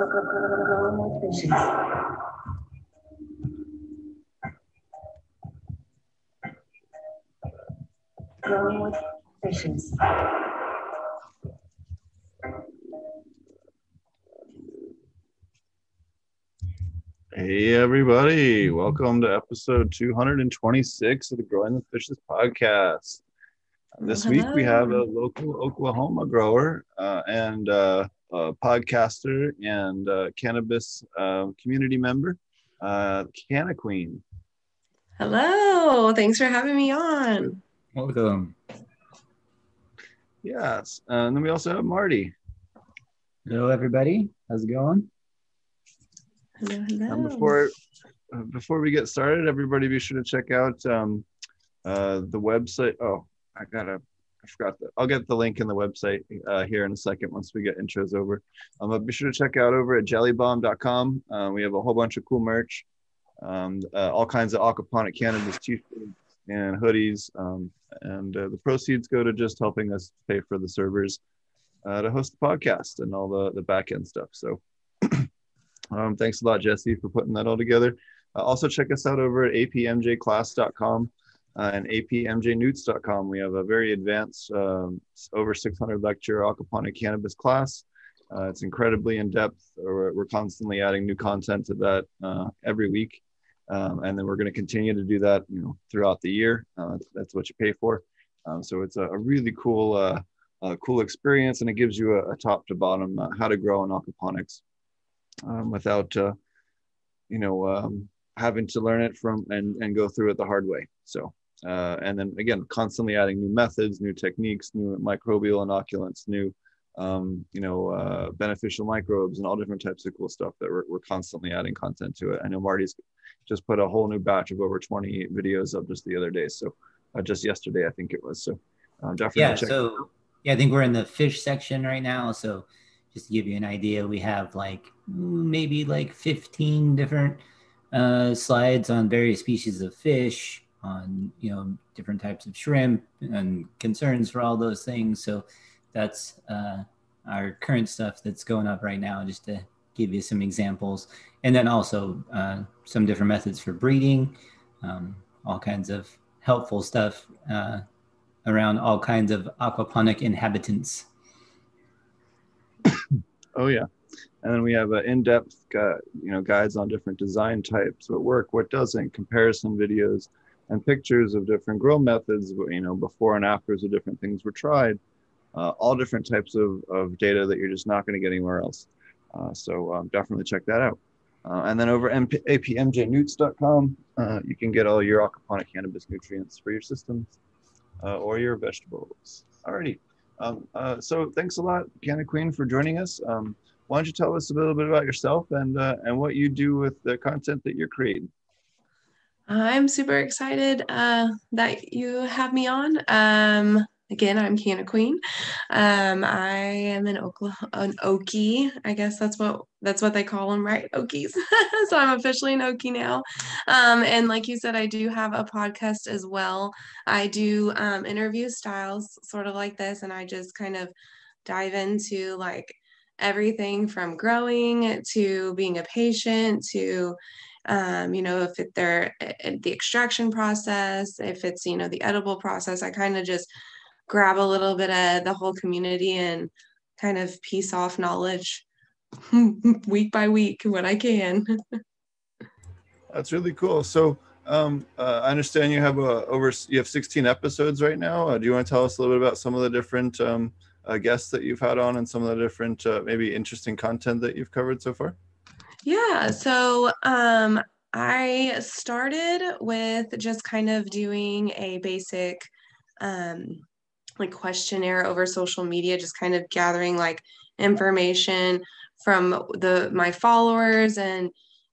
Growing with fishes. Growing with fishes. Hey, everybody. Welcome to episode 226 of the Growing the Fishes podcast. This week we have a local Oklahoma grower uh, and uh, a podcaster and uh, cannabis uh, community member, uh, Canna Queen. Hello. Thanks for having me on. Welcome. Yes. And then we also have Marty. Hello, everybody. How's it going? Hello, hello. And before uh, before we get started, everybody be sure to check out um, uh, the website. Oh, I gotta, I forgot that. I'll get the link in the website uh, here in a second once we get intros over. Um, but be sure to check out over at jellybomb.com. Uh, we have a whole bunch of cool merch, um, uh, all kinds of aquaponic cannabis t-shirts and hoodies, um, and uh, the proceeds go to just helping us pay for the servers uh, to host the podcast and all the the back end stuff. So. Um, thanks a lot, Jesse, for putting that all together. Uh, also, check us out over at apmjclass.com uh, and apmjnewts.com. We have a very advanced, um, over 600 lecture aquaponic cannabis class. Uh, it's incredibly in depth. We're, we're, constantly adding new content to that uh, every week. Um, and then we're going to continue to do that, you know, throughout the year. Uh, that's, what you pay for. Um, so it's a, a really cool, uh, cool experience, and it gives you a, a top to bottom how to grow in aquaponics um, without uh, you know um, having to learn it from and and go through it the hard way so uh, and then again constantly adding new methods new techniques new microbial inoculants new um, you know uh, beneficial microbes and all different types of cool stuff that we're, we're constantly adding content to it. I know marty's just put a whole new batch of over 20 videos up just the other day. So uh, just yesterday i think it was. So uh, definitely yeah so yeah i think we're in the fish section right now. So just to give you an idea, we have like maybe like 15 different uh, slides on various species of fish, on you know different types of shrimp, and concerns for all those things. So that's uh, our current stuff that's going up right now, just to give you some examples, and then also uh, some different methods for breeding, um, all kinds of helpful stuff uh, around all kinds of aquaponic inhabitants. Oh yeah, and then we have uh, in-depth, uh, you know, guides on different design types, what work, what doesn't, comparison videos, and pictures of different grow methods. You know, before and afters of different things were tried. Uh, all different types of, of data that you're just not going to get anywhere else. Uh, so um, definitely check that out. Uh, and then over MP- apmjnewts.com, uh, you can get all your aquaponic cannabis nutrients for your systems or your vegetables. Alrighty. Um, uh, so thanks a lot, Canna Queen, for joining us. Um, why don't you tell us a little bit about yourself and uh, and what you do with the content that you're creating? I'm super excited uh, that you have me on. Um, again, I'm Canna Queen. Um, I am an Oklahoma, an Okie. I guess that's what that's what they call them, right? Okies. so I'm officially an Okie now. Um, and like you said, I do have a podcast as well. I do um, interview styles, sort of like this, and I just kind of dive into like everything from growing to being a patient to um, you know if it, they're eh, eh, the extraction process if it's you know the edible process i kind of just grab a little bit of the whole community and kind of piece off knowledge week by week when I can. That's really cool. So um, uh, I understand you have a, over you have 16 episodes right now. Uh, do you want to tell us a little bit about some of the different um, uh, guests that you've had on and some of the different uh, maybe interesting content that you've covered so far? Yeah. So um, I started with just kind of doing a basic um, like questionnaire over social media, just kind of gathering like information from the my followers and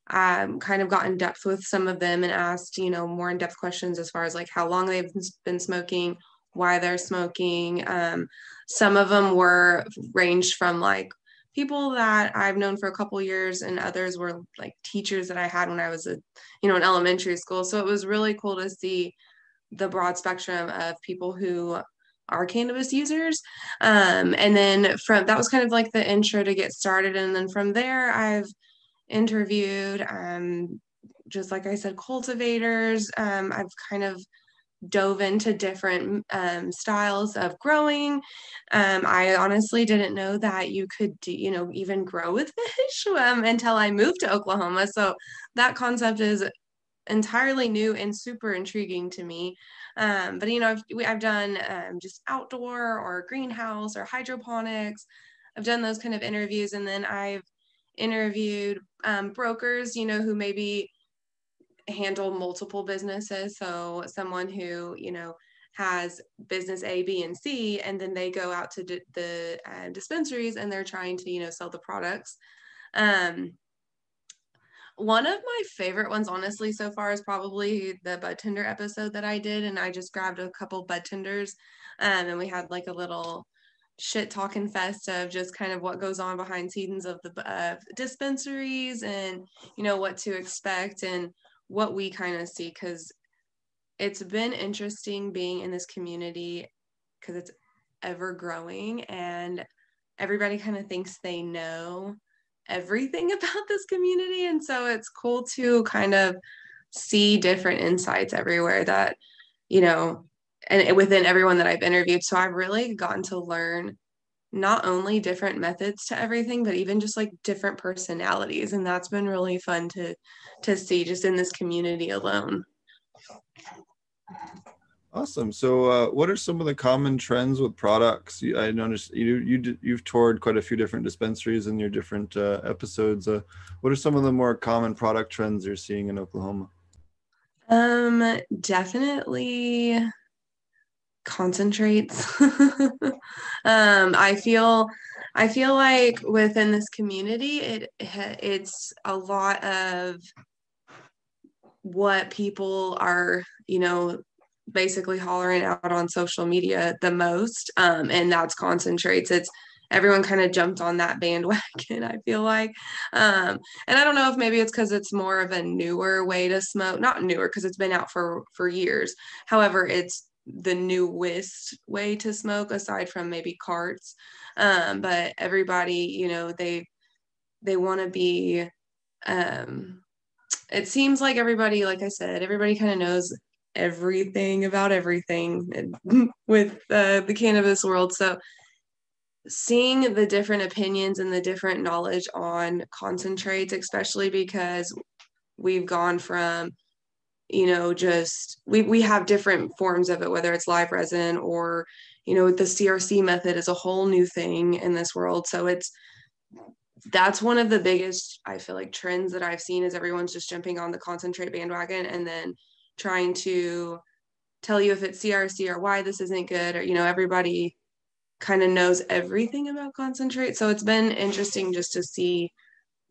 um, kind of got in depth with some of them and asked, you know, more in depth questions as far as like how long they've been smoking, why they're smoking. Um, some of them were ranged from like people that I've known for a couple years, and others were like teachers that I had when I was a, you know, in elementary school. So it was really cool to see the broad spectrum of people who are cannabis users. Um, and then from that was kind of like the intro to get started. And then from there, I've interviewed, um, just like I said, cultivators. Um, I've kind of dove into different um, styles of growing. Um, I honestly didn't know that you could, do, you know, even grow with fish um, until I moved to Oklahoma. So that concept is entirely new and super intriguing to me. Um, but you know, I've, I've done um, just outdoor or greenhouse or hydroponics. I've done those kind of interviews, and then I've interviewed um, brokers, you know, who maybe handle multiple businesses. So someone who, you know, has business A, B, and C, and then they go out to d- the uh, dispensaries and they're trying to, you know, sell the products. Um, one of my favorite ones, honestly, so far is probably the bud tender episode that I did, and I just grabbed a couple bud tenders, um, and we had like a little shit talking fest of just kind of what goes on behind scenes of the uh, dispensaries and you know what to expect and what we kind of see because it's been interesting being in this community because it's ever growing and everybody kind of thinks they know everything about this community. And so it's cool to kind of see different insights everywhere that you know and within everyone that I've interviewed. So I've really gotten to learn not only different methods to everything but even just like different personalities and that's been really fun to to see just in this community alone. Awesome. So uh, what are some of the common trends with products? You, i noticed you you you've toured quite a few different dispensaries in your different uh, episodes. Uh, what are some of the more common product trends you're seeing in oklahoma? Um definitely concentrates. Um i feel i feel like within this community it it's a lot of what people are you know basically hollering out on social media the most um and that's concentrates. It's everyone kind of jumped on that bandwagon i feel like. Um and i don't know if maybe it's because it's more of a newer way to smoke not newer because it's been out for for years. However it's the newest way to smoke aside from maybe carts. Um, but everybody you know they they want to be um, it seems like everybody like i said everybody kind of knows everything about everything with uh, the cannabis world. So seeing the different opinions and the different knowledge on concentrates especially because we've gone from you know just we we have different forms of it whether it's live resin or you know the crc method is a whole new thing in this world. So it's that's one of the biggest i feel like trends that i've seen is everyone's just jumping on the concentrate bandwagon and then trying to tell you if it's crc or why this isn't good or you know everybody kind of knows everything about concentrate. So it's been interesting just to see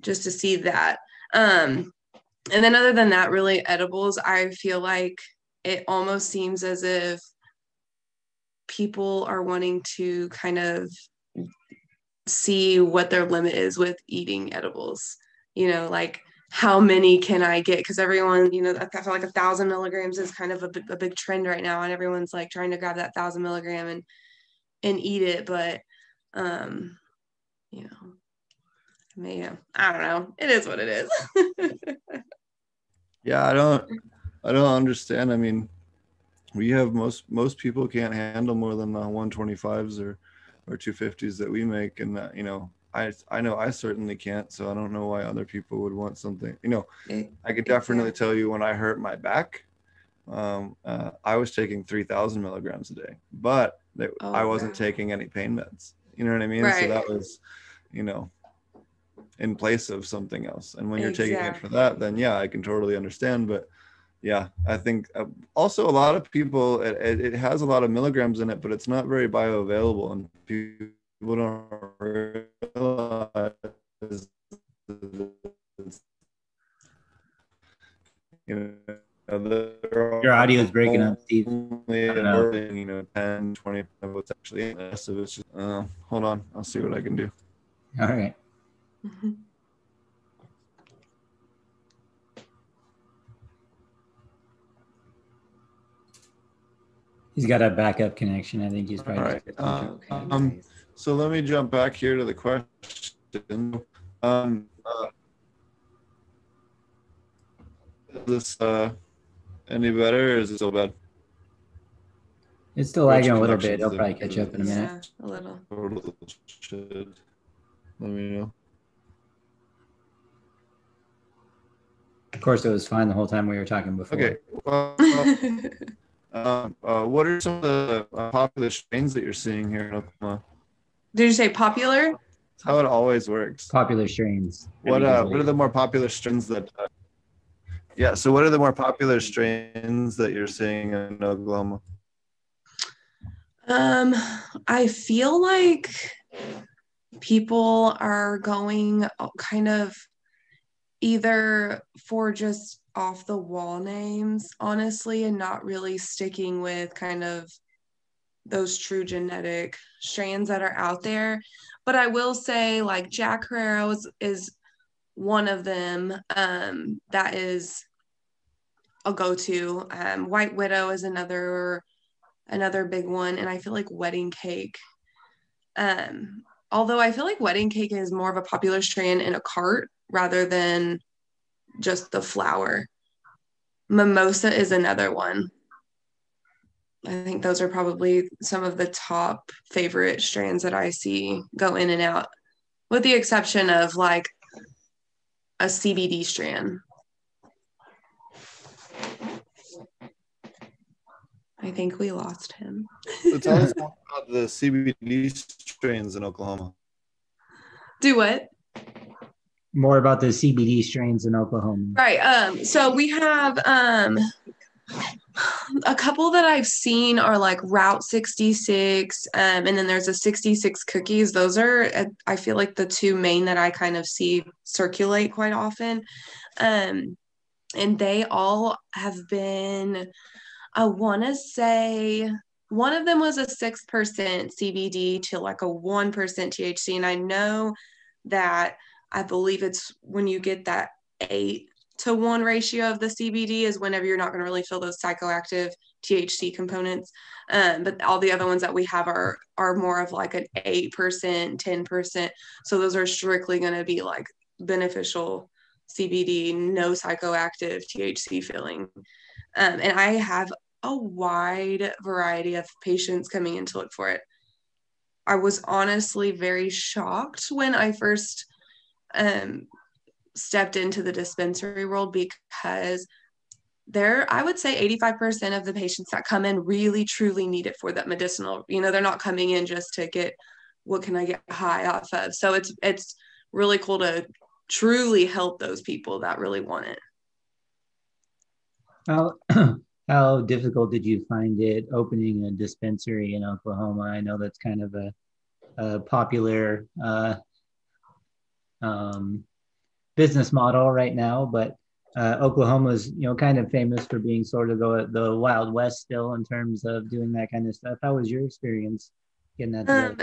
just to see that. Um and then other than that really edibles i feel like it almost seems as if people are wanting to kind of see what their limit is with eating edibles. You know like how many can i get? Because everyone you know i feel like a thousand milligrams is kind of a, big trend right now and everyone's like trying to grab that thousand milligram and and eat it but um you know man i don't know. It is what it is yeah i don't i don't understand. I mean we have most most people can't handle more than the 125s or or 250s that we make. And that you know i i know i certainly can't so i don't know why other people would want something you know i could definitely tell you when i hurt my back um, uh, i was taking 3000 milligrams a day but they, oh, i wasn't wow. taking any pain meds. You know what i mean? Right. so that was you know in place of something else. And when you're exactly. taking it for that, then yeah, I can totally understand. But yeah, I think uh, also a lot of people, it, it, has a lot of milligrams in it, but it's not very bioavailable. And people don't realize you know, your audio is breaking up, Steve. Only know. you know, 10, 20 of what's actually in this. So it's just, uh, hold on, I'll see what I can do. All right. Mm-hmm. He's got a backup connection. I think he's All probably. right. Uh, Okay, um, so let me jump back here to the question. Um, uh, is this uh, any better or is it still bad? It's still lagging a little bit. connections He'll probably are- catch up in a minute. Yeah, a little. Let me know. Course, it was fine the whole time we were talking before. Okay. Well, well, um, uh, what are some of the uh, popular strains that you're seeing here in Oklahoma? Did you say popular? That's how it always works. Popular strains. What uh, what are the more popular strains that? Uh, yeah. So, what are the more popular strains that you're seeing in Oklahoma? Um, I feel like people are going kind of either for just off the wall names, honestly, and not really sticking with kind of those true genetic strands that are out there. But I will say, like Jack Herer is, is one of them um, that is a go-to. Um, White Widow is another another big one and i feel like wedding cake um although i feel like wedding cake is more of a popular strain in a cart rather than just the flower mimosa is another one i think those are probably some of the top favorite strands that i see go in and out with the exception of like a cbd strand I think we lost him. So tell us about the CBD strains in Oklahoma. Do what? More about the CBD strains in Oklahoma. Right. Um, so we have um a couple that I've seen are like Route 66, um, and then there's a 66 cookies. Those are I feel like the two main that I kind of see circulate quite often. Um, and they all have been, I want to say one of them was a 6% CBD to like a 1% THC. And I know that I believe it's when you get that eight to one ratio of the CBD is whenever you're not going to really feel those psychoactive THC components. Um, but all the other ones that we have are are more of like an eight percent, ten percent. So those are strictly going to be like beneficial CBD, no psychoactive THC feeling. Um, and I have a wide variety of patients coming in to look for it. I was honestly very shocked when I first um, stepped into the dispensary world because there, I would say 85% of the patients that come in really truly need it for that medicinal. You know, they're not coming in just to get what can I get high off of. So it's it's really cool to truly help those people that really want it. How how difficult did you find it opening a dispensary in Oklahoma? I know that's kind of a, a popular uh, um, business model right now, but uh, Oklahoma's you know kind of famous for being sort of the the Wild West still in terms of doing that kind of stuff. How was your experience getting that? Um,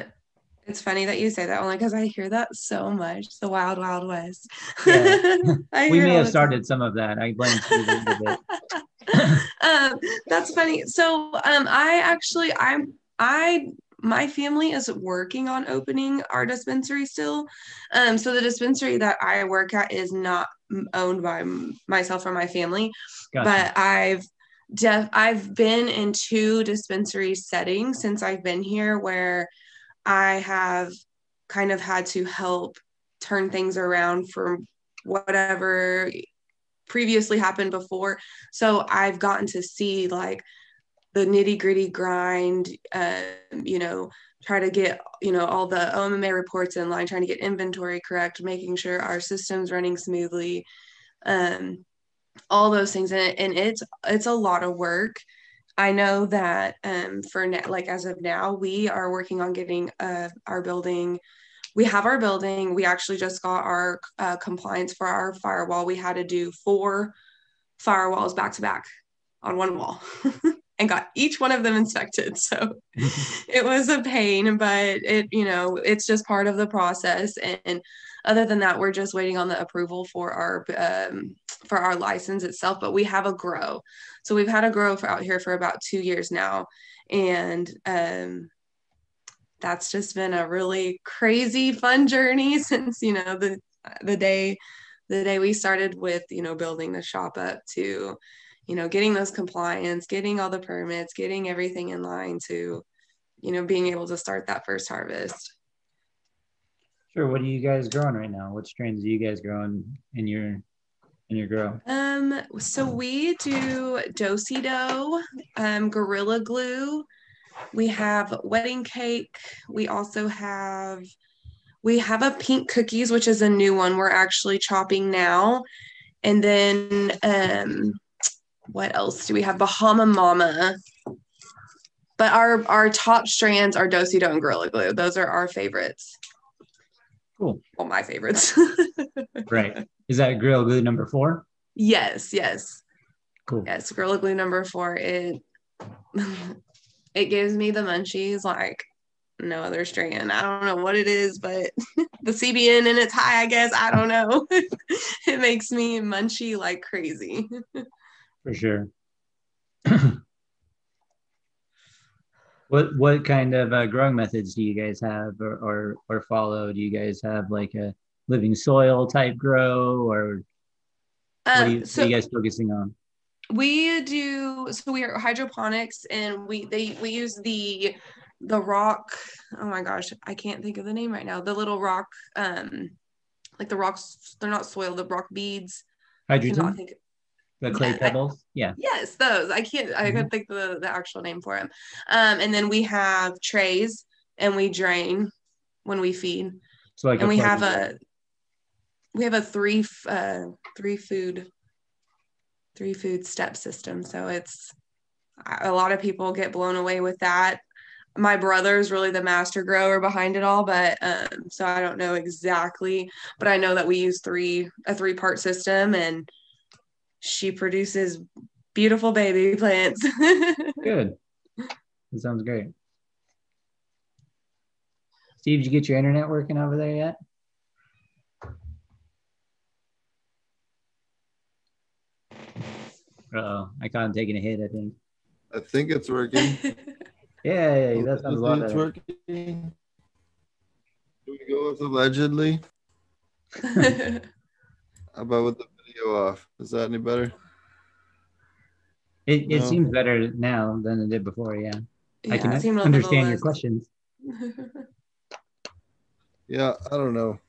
it's funny that you say that only because I hear that so much. The wild, wild west. Yeah. We may have started some of that. I blame Steve a bit. um, that's funny. So um, I actually I'm I my family is working on opening our dispensary still. Um, so the dispensary that I work at is not owned by m- myself or my family, Gotcha. but I've def- I've been in two dispensary settings since I've been here where I have kind of had to help turn things around from whatever previously happened before. So I've gotten to see like the nitty gritty grind, um, you know, try to get, you know, all the OMMA reports in line, trying to get inventory correct, making sure our system's running smoothly, um, all those things. And, and it's, it's a lot of work. I know that um, for now, like as of now, we are working on getting uh, our building. We have our building. We actually just got our uh, compliance for our firewall. We had to do four firewalls back to back on one wall. and got each one of them inspected. So it was a pain, but it, you know, it's just part of the process. And, and other than that, we're just waiting on the approval for our um, for our license itself. But we have a grow, so we've had a grow for out here for about two years now, and um, that's just been a really crazy fun journey since you know the the day the day we started with you know building the shop up to you know getting those compliance getting all the permits getting everything in line to you know being able to start that first harvest Sure. What are you guys growing right now? What strains are you guys growing in your in your grow? um so we do do um gorilla glue we have wedding cake we also have we have a pink cookies which is a new one we're actually chopping now and then um what else do we have? Bahama mama. But our our top strands are do and gorilla glue. Those are our favorites. Cool. well my favorites. Right. Is that Gorilla glue number four? yes yes. Cool. yes gorilla glue number four. It it gives me the munchies like no other strand. I don't know what it is but the cbn and it's high i guess. I don't know. It makes me munchy like crazy For sure. what what kind of uh, growing methods do you guys have or, or or follow? Do you guys have like a living soil type grow or what are, you, what are you guys focusing on? we do so we are hydroponics and we they we use the the rock oh my gosh i can't think of the name right now the little rock um like the rocks they're not soil the rock beads I cannot Hydroton, think the clay Yeah, pebbles. Yeah. Yes, those. I can't. I Mhm. couldn't think the the actual name for them. Um, and then we have trays, and we drain when we feed, So like and we have a we have a three uh three food three food step system. So it's a lot of people get blown away with that. My brother is really the master grower behind it all, but um, so I don't know exactly, but I know that we use three a three part system, and she produces beautiful baby plants. Good. That sounds great. Steve, did you get your internet working over there yet? Uh-oh, I caught him taking a hit, I think. I think it's working. Yeah, yeah, that sounds a lot it's better. working. Do we go with allegedly? How about with the video off? Is that any better? It, it No. seems better now than it did before, yeah. I can it seemed a understand your questions. Yeah, I don't know.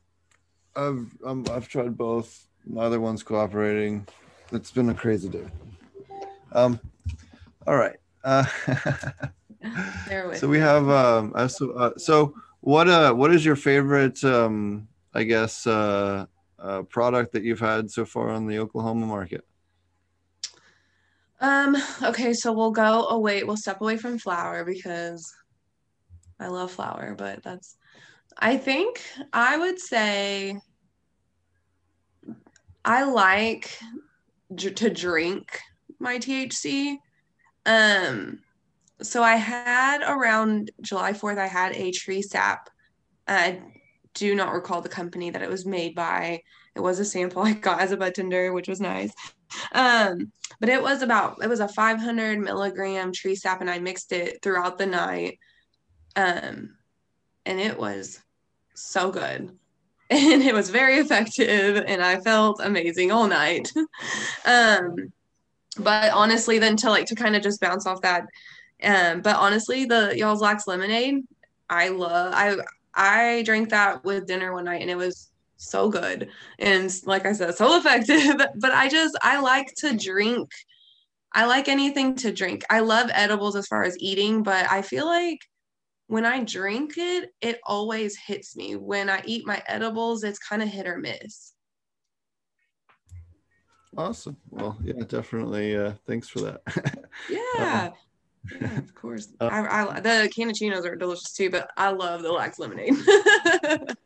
I've um, I've tried both. Neither one's cooperating. It's been a crazy day. Um, all right. Uh, so we have um, so uh, so what uh what is your favorite um I guess uh, uh product that you've had so far on the Oklahoma market? Um, okay, so we'll go away, we'll step away from flour because I love flour, but that's I think I would say I like to drink my THC. Um, so I had around July 4th, I had a tree sap. I do not recall the company that it was made by. It was a sample I got as a bud tender, which was nice. Um, but it was about it was a 500 milligram tree sap, and I mixed it throughout the night. Um, and it was so good. And it was very effective, and I felt amazing all night. um, but honestly, then to like to kind of just bounce off that, um, but honestly, the y'all's lax lemonade, I love. I I drank that with dinner one night, and it was so good and like I said, so effective. But I just I like to drink. I like anything to drink. I love edibles as far as eating, but I feel like when I drink it, it always hits me. When I eat my edibles, it's kind of hit or miss. Awesome. Well, yeah, definitely. Uh, thanks for that. Yeah. Yeah, of course. Uh, I, I the cannachinos are delicious too, but I love the lax lemonade.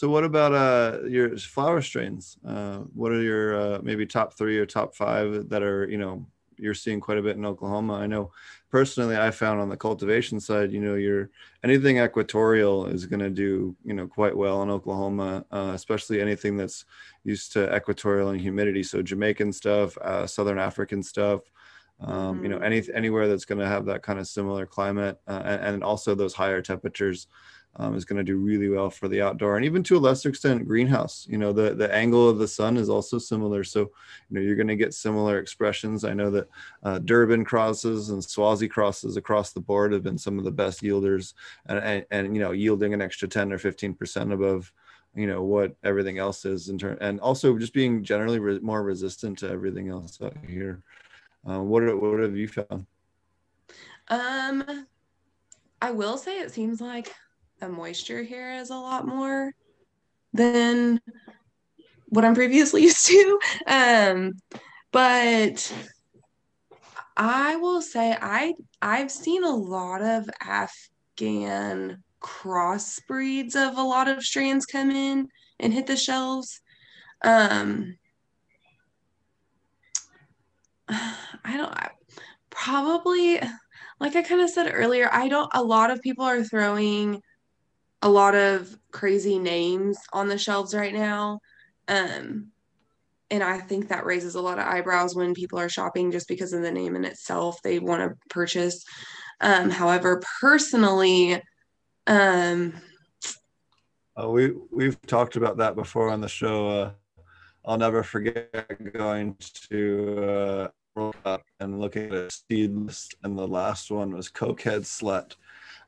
So what about uh your flower strains? Uh, what are your uh, maybe top three or top five that are you know you're seeing quite a bit in Oklahoma. I know personally, I found on the cultivation side, you know, you're anything equatorial is going to do, you know, quite well in Oklahoma, uh, especially anything that's used to equatorial and humidity. So Jamaican stuff, uh, Southern African stuff, um, mm-hmm. you know, mm-hmm. any anywhere that's going to have that kind of similar climate uh, and, and also those higher temperatures um, is going to do really well for the outdoor and even to a lesser extent greenhouse you know the the angle of the sun is also similar so you know you're going to get similar expressions i know that uh, durban crosses and swazi crosses across the board have been some of the best yielders and, and, and you know yielding an extra 10 or 15 percent above you know what everything else is in turn and also just being generally re- more resistant to everything else out here uh, what what have you found um i will say it seems like the moisture here is a lot more than what I'm previously used to. Um, but I will say I I've seen a lot of Afghan crossbreeds of a lot of strands come in and hit the shelves. Um, I don't I, probably like I kind of said earlier, I don't a lot of people are throwing a lot of crazy names on the shelves right now. Um, and I think that raises a lot of eyebrows when people are shopping just because of the name in itself they want to purchase. Um, however, personally, um, uh, we we've talked about that before on the show. Uh, I'll never forget going to uh, and looking at a seed list, and the last one was Cokehead Slut.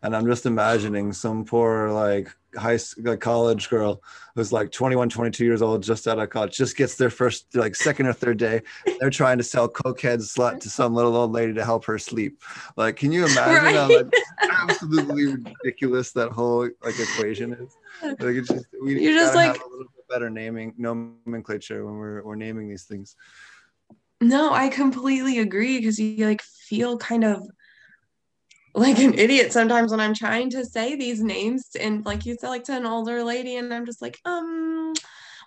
And i'm just imagining some poor like high like college girl who's like 21 22 years old just out of college just gets their first like second or third day. They're trying to sell cokehead slut to some little old lady to help her sleep. Like can you imagine right? how like, absolutely ridiculous that whole like equation is? Like it's just we you're just like a little bit better naming nomenclature when we're, we're naming these things no i completely agree because you like feel kind of like an idiot sometimes when I'm trying to say these names and like you said like to an older lady and I'm just like um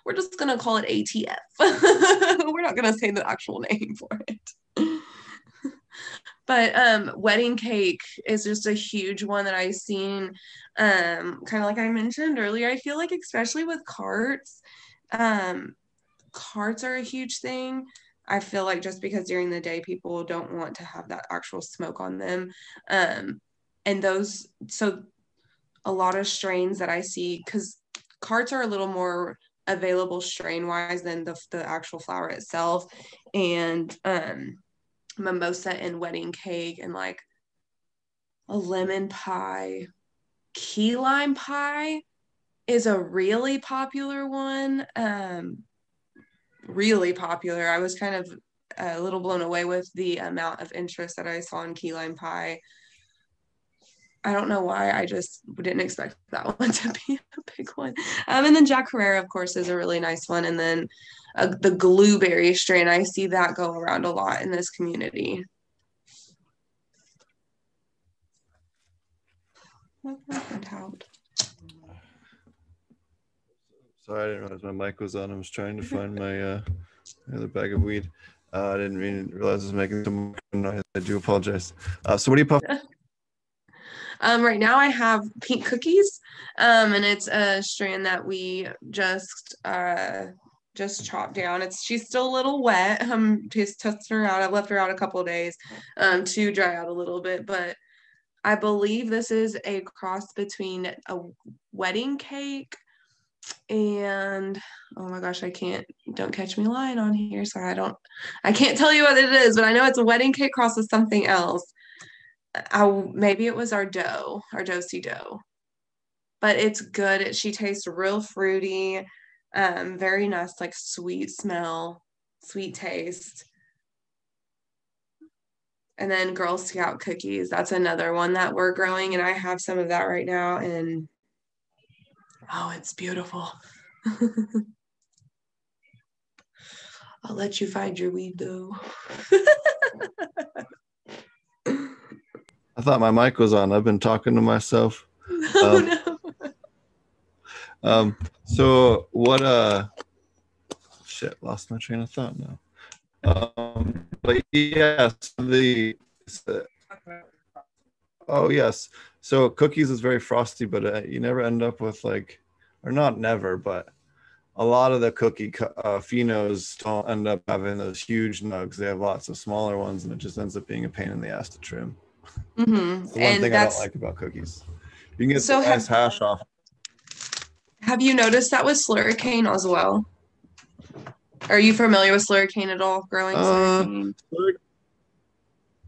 we're just gonna call it ATF we're not gonna say the actual name for it. But um wedding cake is just a huge one that I've seen um kind of like I mentioned earlier I feel like especially with carts um carts are a huge thing I feel like just because during the day people don't want to have that actual smoke on them. Um, and those, so a lot of strains that I see, because carts are a little more available strain wise than the, the actual flower itself. And um, mimosa and wedding cake and like a lemon pie, key lime pie is a really popular one. Um, really popular. I was kind of a little blown away with the amount of interest that I saw in key lime pie. I don't know why. I just didn't expect that one to be a big one. Um, and then Jack Herer, of course, is a really nice one. And then uh, the blueberry strain, I see that go around a lot in this community. Sorry, I didn't realize my mic was on. I was trying to find my uh, other bag of weed. Uh, I didn't even realize I was making some noise. I do apologize. Uh, so, what do you puff? Um, right now, I have pink cookies, um, and it's a strand that we just uh, just chopped down. It's she's still a little wet. I'm just testing her out. I've left her out a couple days um, to dry out a little bit, but I believe this is a cross between a wedding cake and oh my gosh, I can't don't catch me lying on here. So I don't I can't tell you what it is, but I know it's a wedding cake cross with something else. I maybe it was our dough, our dosi dough. But it's good. It, she tastes real fruity, um, very nice, like sweet smell, sweet taste. And then Girl Scout cookies. That's another one that we're growing, and I have some of that right now. And Oh, it's beautiful. I'll let you find your weed though. I thought my mic was on. I've been talking to myself. Oh, um, no. um, so what uh shit, lost my train of thought now. Um but yes, the oh yes. So cookies is very frosty, but uh, you never end up with like, or not never, but a lot of the cookie uh, phenos don't end up having those huge nugs. They have lots of smaller ones, and it just ends up being a pain in the ass to trim. Mm-hmm. The one And thing I don't like about cookies. You can get So the nice hash off. have you noticed that with slurricane as well? Are you familiar with slurricane at all? Growing Uh, slurricane?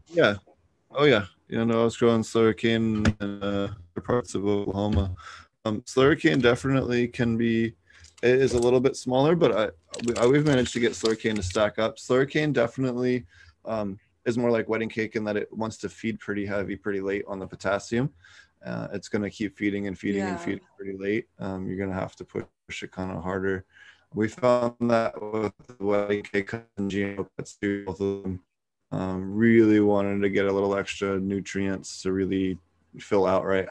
Yeah. Oh yeah. You know, I was growing slurricane in uh, other parts of Oklahoma. Um, slurricane definitely can be. It is a little bit smaller, but I, we, I we've managed to get slurricane to stack up. Slurricane definitely um, is more like wedding cake in that it wants to feed pretty heavy, pretty late on the potassium. Uh, it's going to keep feeding and feeding and Yeah. feeding pretty late. Um, you're going to have to push it kind of harder. We found that with the wedding cake and cuts too, both of them um, really wanted to get a little extra nutrients to really fill out right.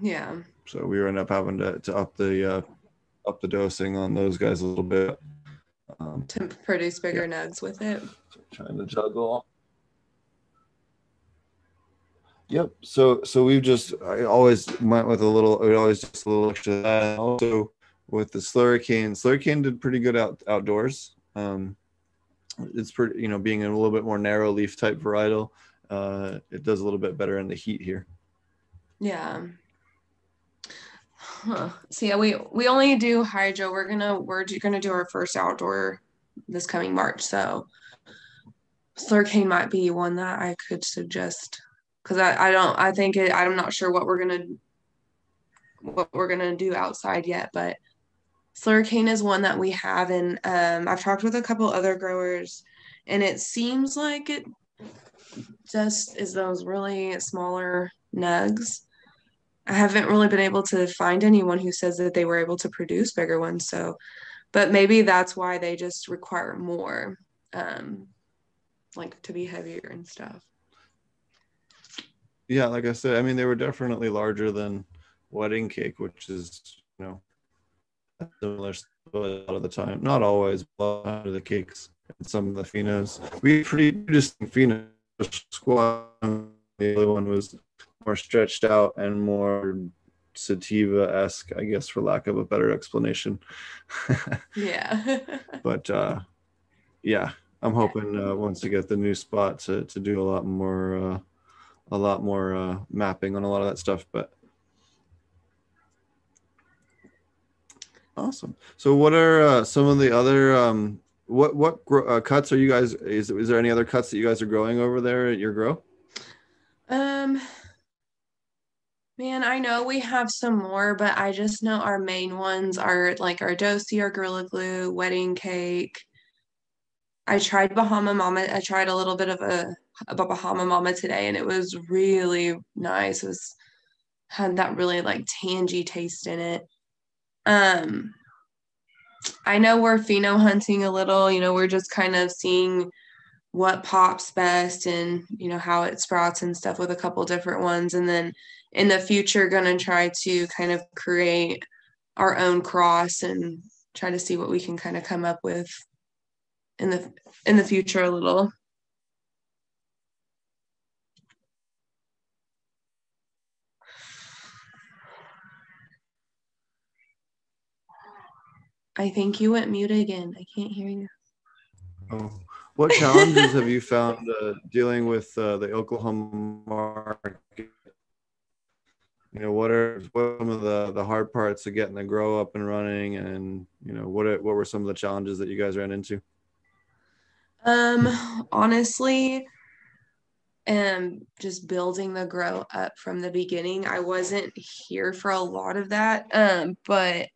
Yeah. So we end up having to, to up the uh, up the dosing on those guys a little bit. Um, To produce bigger nugs with it. trying to juggle. Yep. So so we've just I always went with a little. We always just a little extra. That. Also with the slurricane, slurricane did pretty good out outdoors. Um, it's pretty, you know, being a little bit more narrow leaf type varietal. Uh, it does a little bit better in the heat here. Yeah. Huh. So yeah, we we only do hydro. We're gonna we're gonna do our first outdoor this coming March. So slurricane might be one that I could suggest because I I don't I think it I'm not sure what we're gonna what we're gonna do outside yet, but slurricane is one that we have, and um, I've talked with a couple other growers, and it seems like it just is those really smaller nugs. I haven't really been able to find anyone who says that they were able to produce bigger ones. So, but maybe that's why they just require more, um, like to be heavier and stuff. Yeah, like I said, I mean they were definitely larger than wedding cake, which is you know similar a lot of the time. Not always, but a lot of the cakes and some of the phenos. We had pretty distinct phenos. Squat. The other one was more stretched out and more sativa esque, I guess, for lack of a better explanation. Yeah. but uh, yeah, I'm hoping uh, once we get the new spot to, to do a lot more uh, a lot more uh, mapping on a lot of that stuff. But awesome. So, what are uh, some of the other um, what what gro- uh, cuts are you guys? Is is there any other cuts that you guys are growing over there at your grow? Um, man, I know we have some more, but I just know our main ones are like our dosi, our Gorilla Glue, wedding cake. I tried Bahama Mama. I tried a little bit of a, a Bahama Mama today, and it was really nice. It was had that really like tangy taste in it. Um, I know we're pheno hunting a little. You know, we're just kind of seeing what pops best and you know how it sprouts and stuff with a couple different ones and then in the future going to try to kind of create our own cross and try to see what we can kind of come up with in the in the future a little I think you went mute again. I can't hear you. Oh. What challenges have you found uh, dealing with uh, the Oklahoma market? You know, what are what are some of the the hard parts of getting the grow up and running, and you know, what are, what were some of the challenges that you guys ran into? Um, honestly, um, just building the grow up from the beginning. I wasn't here for a lot of that, um, but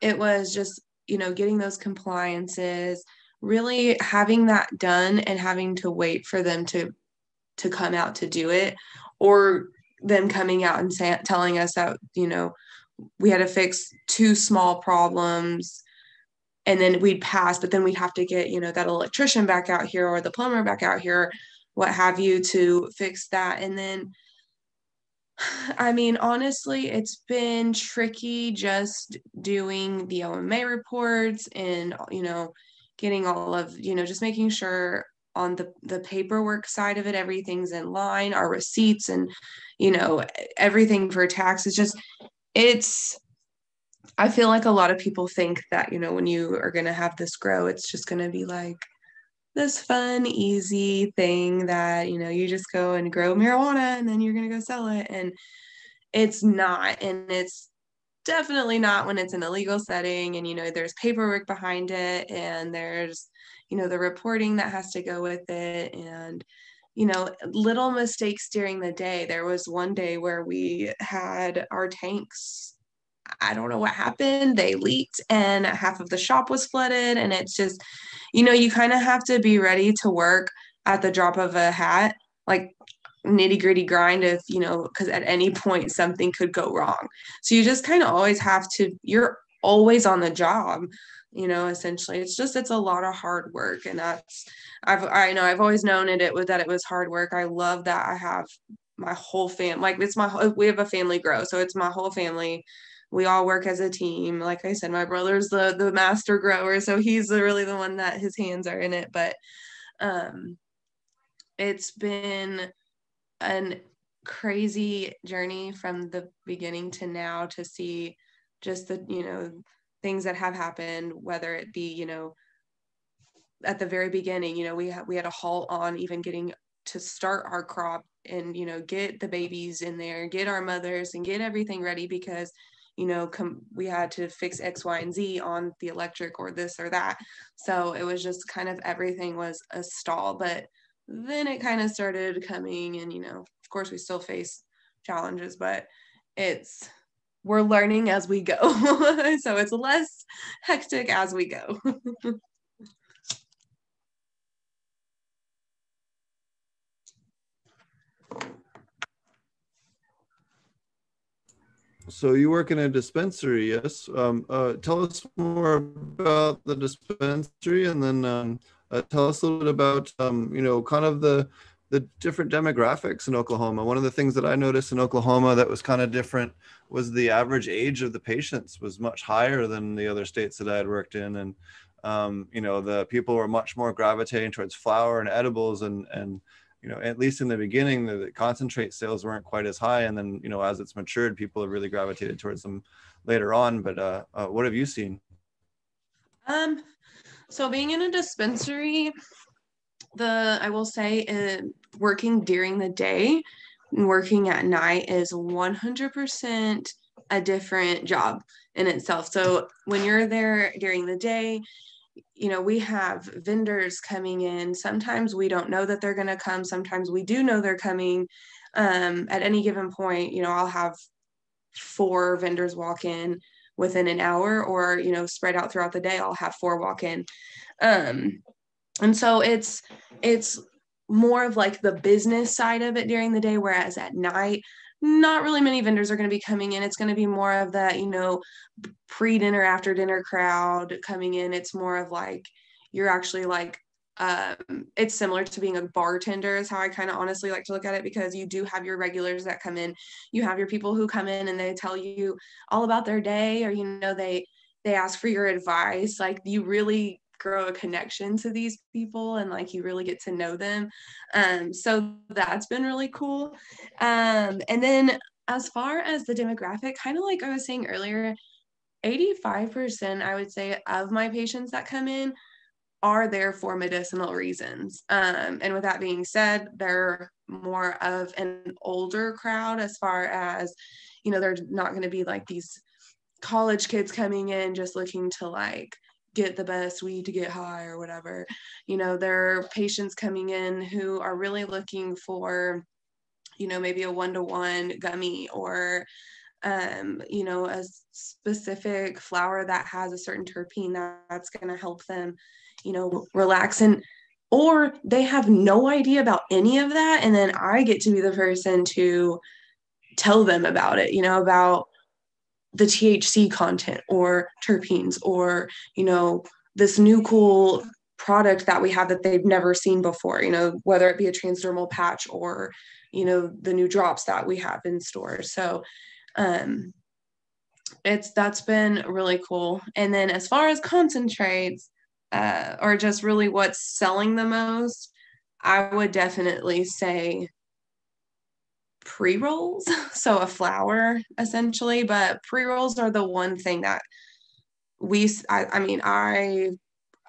it was just, you know, getting those compliances, really having that done and having to wait for them to to come out to do it or them coming out and say, telling us that, you know, we had to fix two small problems and then we'd pass, but then we'd have to get, you know, that electrician back out here or the plumber back out here, what have you, to fix that. And then, I mean, honestly, it's been tricky just doing the OMMA reports and, you know, getting all of you know just making sure on the the paperwork side of it everything's in line our receipts and you know everything for tax is just it's i feel like a lot of people think that you know when you are going to have this grow it's just going to be like this fun easy thing that you know you just go and grow marijuana and then you're going to go sell it. And it's not and it's definitely not when it's in a legal setting and you know there's paperwork behind it and there's you know the reporting that has to go with it. And you know little mistakes during the day. There was one day where we had our tanks i don't know what happened they leaked and half of the shop was flooded and it's just you know you kind of have to be ready to work at the drop of a hat like nitty gritty grind if you know because at any point something could go wrong. So you just kind of always have to you're always on the job you know essentially. It's just it's a lot of hard work and that's i've i know i've always known it it was that it was hard work. I love that i have my whole fam like it's my we have a family grow so it's my whole family we all work as a team. Like i said my brother's the the master grower so he's really the one that his hands are in it but um it's been an crazy journey from the beginning to now to see just the you know things that have happened whether it be you know at the very beginning you know we had we had a halt on even getting to start our crop and you know get the babies in there get our mothers and get everything ready because you know com- we had to fix x y and z on the electric or this or that. So it was just kind of everything was a stall but then it kind of started coming and you know of course we still face challenges but it's we're learning as we go. So it's less hectic as we go So you work in a dispensary, yes? Um, uh, tell us more about the dispensary, and then um, uh, tell us a little bit about um, you know kind of the the different demographics in Oklahoma. One of the things that I noticed in Oklahoma that was kind of different was the average age of the patients was much higher than the other states that I had worked in, and um, you know the people were much more gravitating towards flower and edibles, and and you know at least in the beginning the, the concentrate sales weren't quite as high, and then you know as it's matured, people have really gravitated towards them later on. But uh, uh, what have you seen? Um, so being in a dispensary, the I will say uh, working during the day and working at night is 100% a different job in itself. So when you're there during the day, you know, we have vendors coming in. Sometimes we don't know that they're going to come. Sometimes we do know they're coming. Um, at any given point, you know, I'll have four vendors walk in within an hour or you know spread out throughout the day i'll have four walk in um and so it's it's more of like the business side of it during the day whereas at night not really many vendors are going to be coming in it's going to be more of that you know pre-dinner after dinner crowd coming in it's more of like you're actually like um, it's similar to being a bartender is how i kind of honestly like to look at it because you do have your regulars that come in. You have your people who come in and they tell you all about their day or you know they they ask for your advice. Like you really grow a connection to these people and like you really get to know them. Um so that's been really cool. Um and then as far as the demographic kind of like i was saying earlier 85% i would say of my patients that come in are there for medicinal reasons. Um, and with that being said, they're more of an older crowd as far as, you know, they're not going to be like these college kids coming in just looking to like get the best weed to get high or whatever. You know, there are patients coming in who are really looking for, you know, maybe a one to one gummy or um, you know, a specific flower that has a certain terpene that's going to help them you know, relax and or they have no idea about any of that and then I get to be the person to tell them about it, you know, about the THC content or terpenes or, you know, this new cool product that we have that they've never seen before, you know, whether it be a transdermal patch or, you know, the new drops that we have in store. So, um, it's that's been really cool. And then as far as concentrates, uh, or just really what's selling the most, I would definitely say pre rolls. So a flower essentially, but pre rolls are the one thing that we, I, I mean, I,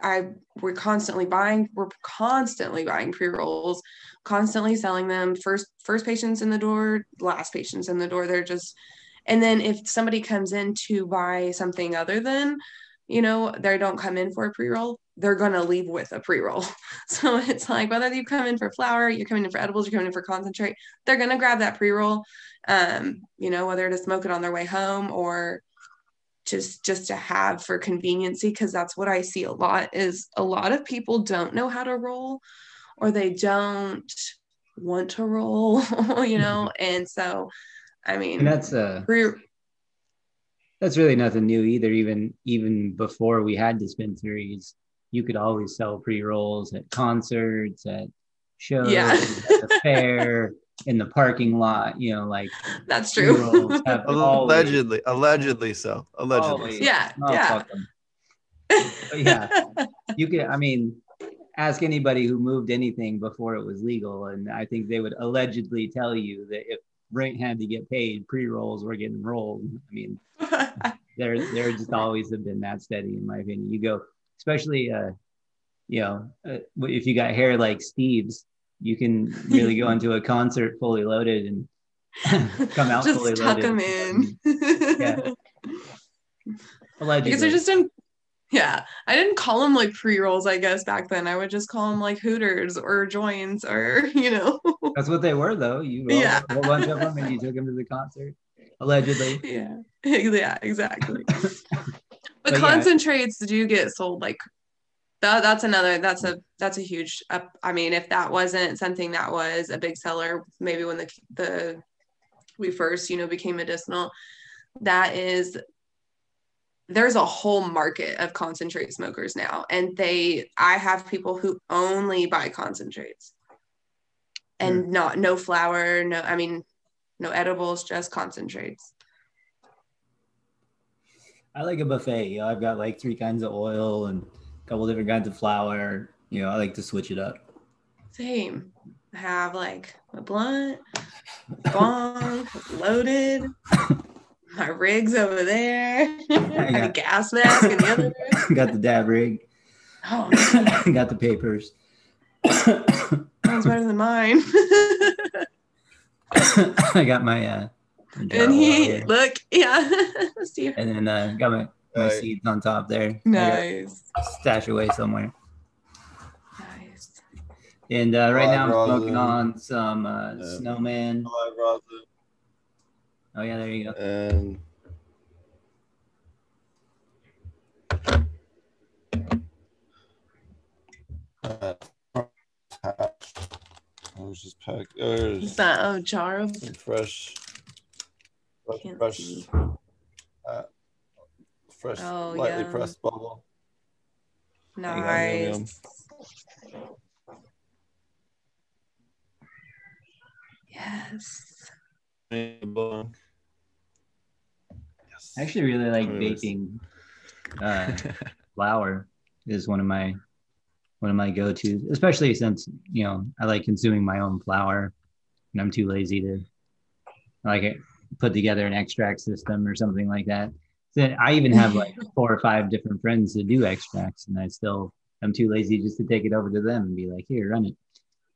I, we're constantly buying, we're constantly buying pre rolls, constantly selling them. First, first patients in the door, last patients in the door. They're just, and then if somebody comes in to buy something other than, you know, they don't come in for a pre roll, they're going to leave with a pre roll. So it's like whether you come in for flower, you're coming in for edibles, you're coming in for concentrate, they're going to grab that pre roll, um, you know, whether to smoke it on their way home or just just to have for conveniency because that's what I see a lot is a lot of people don't know how to roll or they don't want to roll, you know, mm-hmm. and so I mean And that's uh, a pre- that's really nothing new either. Even even before we had dispensaries, you could always sell pre rolls at concerts, at shows, Yeah. at the fair, in the parking lot. You know, like that's true. rolls always- Allegedly, allegedly so. Allegedly. always- Yeah, oh, yeah. fuck 'em. But yeah, you can. I mean, ask anybody who moved anything before it was legal, and I think they would allegedly tell you that if rent had to get paid, pre rolls were getting rolled. I mean, they're they're just always have been that steady in my opinion you go especially uh you know uh, if you got hair like steve's you can really go into a concert fully loaded and come out fully just tuck loaded them in. Yeah. allegedly because I just didn't. Yeah, I didn't call them like pre rolls. I guess back then I would just call them like Hooters or joints or you know. that's what they were though you rolled Yeah. a bunch of them and you took them to the concert allegedly yeah, yeah, exactly. But, But yeah. concentrates do get sold like that. That's another. That's a that's a huge. Up, I mean, if that wasn't something that was a big seller, maybe when the the we first you know became medicinal, that is there's a whole market of concentrate smokers now and they i have people who only buy concentrates and mm. not no flour no i mean no edibles just concentrates i like a buffet you know i've got like three kinds of oil and couple different kinds of flour you know i like to switch it up. Same. I have like a blunt bong loaded my rig's over there I got a gas mask in the other room. Got the dab rig. Oh got the papers. Sounds better than mine. I got my uh and he look yeah Steve. and then uh got my, my Right. seeds on top there. Nice Stash away somewhere. nice And uh, right now I'm Rosin. smoking on some uh, Yeah. snowman. Live rosin Oh yeah, there you go. and uh, I was just packed. is that oh jar of fresh, fresh, fresh, see. Fresh Oh, lightly yum. pressed bubble. Yum, yum, yum. nice yes Yes. I actually really like There it is. vaping. Uh, flour is one of my one of my go-tos, especially since you know I like consuming my own flour, and I'm too lazy to like put together an extract system or something like that. I even have like four or five different friends that do extracts, and I still I'm too lazy just to take it over to them and be like, here, run it.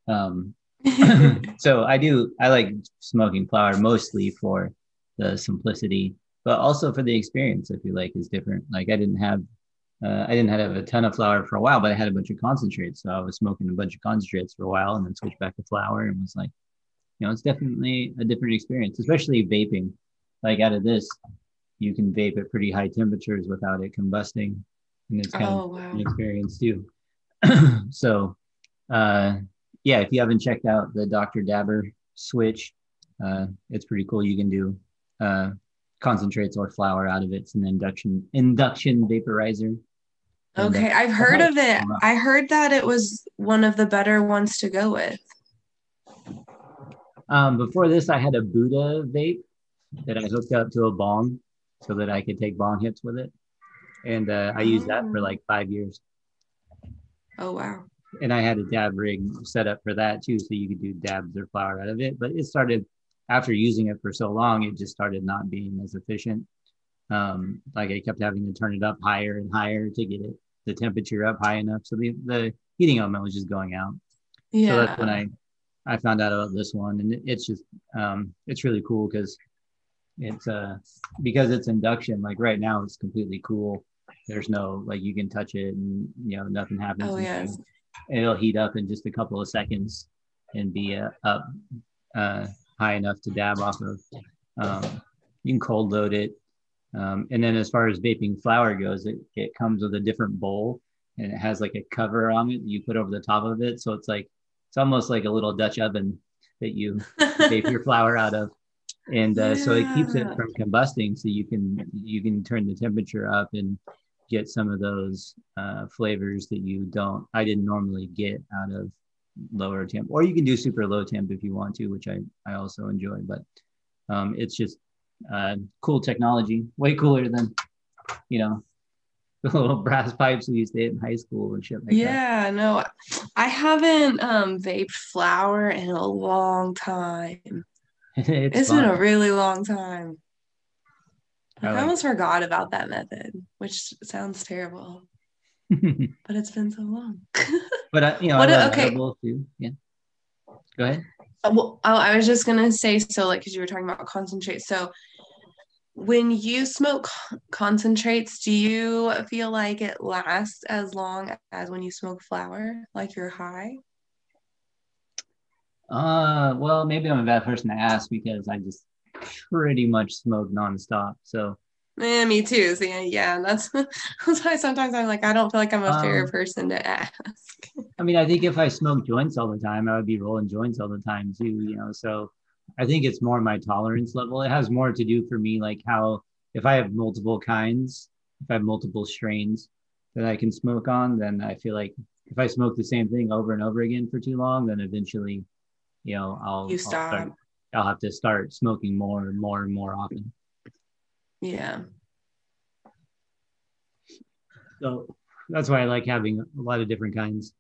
Um, so I do I like smoking flower mostly for the simplicity, but also for the experience. I feel like is different. Like I didn't have uh, I didn't have a ton of flour for a while, but I had a bunch of concentrates. So I was smoking a bunch of concentrates for a while, and then switched back to flour, and was like, you know, it's definitely a different experience, especially vaping. Like out of this, you can vape at pretty high temperatures without it combusting, and it's kind oh of wow an experience too. so, uh, yeah, if you haven't checked out the Dr. Dabber switch, uh, it's pretty cool. You can do uh, concentrates or flour out of it. It's an induction induction vaporizer. Okay i've heard of it was it fun. i heard that it was one of the better ones to go with Um, before this, I had a Buddha vape that I hooked up to a bong so that I could take bong hits with it, and uh, I used that for Oh. like five years. Oh wow. and I had a dab rig set up for that too, so you could do dabs or flour out of it. But it started after using it for so long, it just started not being as efficient. Um, like I kept having to turn it up higher and higher to get it the temperature up high enough, so the the heating element was just going out. Yeah. So that's when I I found out about this one, and it- it's just um, it's really cool because it's uh because it's induction. Like right now, it's completely cool. There's no like you can touch it and you know nothing happens. Oh, yes. it'll heat up in just a couple of seconds and be uh, up uh, high enough to dab off of. Um, you can cold load it, um, and then as far as vaping flour goes, it, it comes with a different bowl and it has like a cover on it you put over the top of it, so it's like it's almost like a little Dutch oven that you vape your flour out of and uh, so it keeps it from combusting so you can you can turn the temperature up and get some of those uh, flavors that you don't i didn't normally get out of lower temp or you can do super low temp if you want to which i i also enjoy but um, it's just uh, cool technology way cooler than you know the little brass pipes we used to hit in high school and shit like that yeah, no, I haven't um vaped flour in a long time. it's it's been a really long time. I Like, I almost forgot about that method, which sounds terrible, but it's been so long. but I, you know What I love okay. edibles too yeah go ahead Uh, Well, oh, I was just gonna say so, like, because you were talking about concentrate. So, when you smoke concentrates, do you feel like it lasts as long as when you smoke flour, like you're high? Uh, well, maybe I'm a bad person to ask because I just pretty much smoke nonstop. So, Eh, me too. So yeah, yeah, that's that's why sometimes I'm like, I don't feel like I'm a fair Um, person to ask. I mean, I think if I smoked joints all the time, I would be rolling joints all the time too, you know. So, I think it's more my tolerance level. It has more to do for me, like how if I have multiple kinds, if I have multiple strains that I can smoke on, then I feel like if I smoke the same thing over and over again for too long, then eventually, you know, I'll, You I'll start- I'll have to start smoking more and more and more often. Yeah. So that's why I like having a lot of different kinds.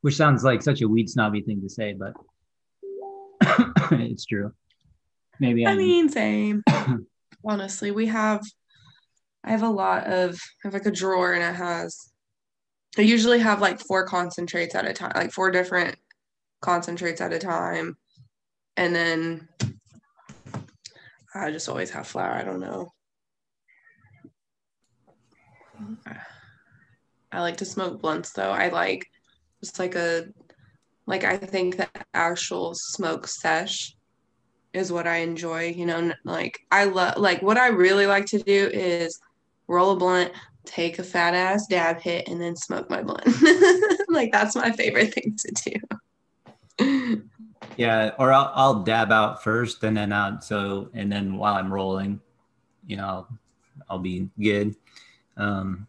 Which sounds like such a weed snobby thing to say, but it's true. Maybe I I'm, mean, same. Honestly, we have. I have a lot of. I have like a drawer, and it has. I usually have like four concentrates at a time, like four different concentrates at a time, and then I just always have flour. I don't know. I like to smoke blunts though. I like just like a like I think the actual smoke sesh is what I enjoy. You know, like I love like what I really like to do is roll a blunt, take a fat ass dab hit, and then smoke my blunt. like that's my favorite thing to do. yeah, or I'll, I'll dab out first and then out. So, and then while I'm rolling, you know, I'll, I'll be good. Um,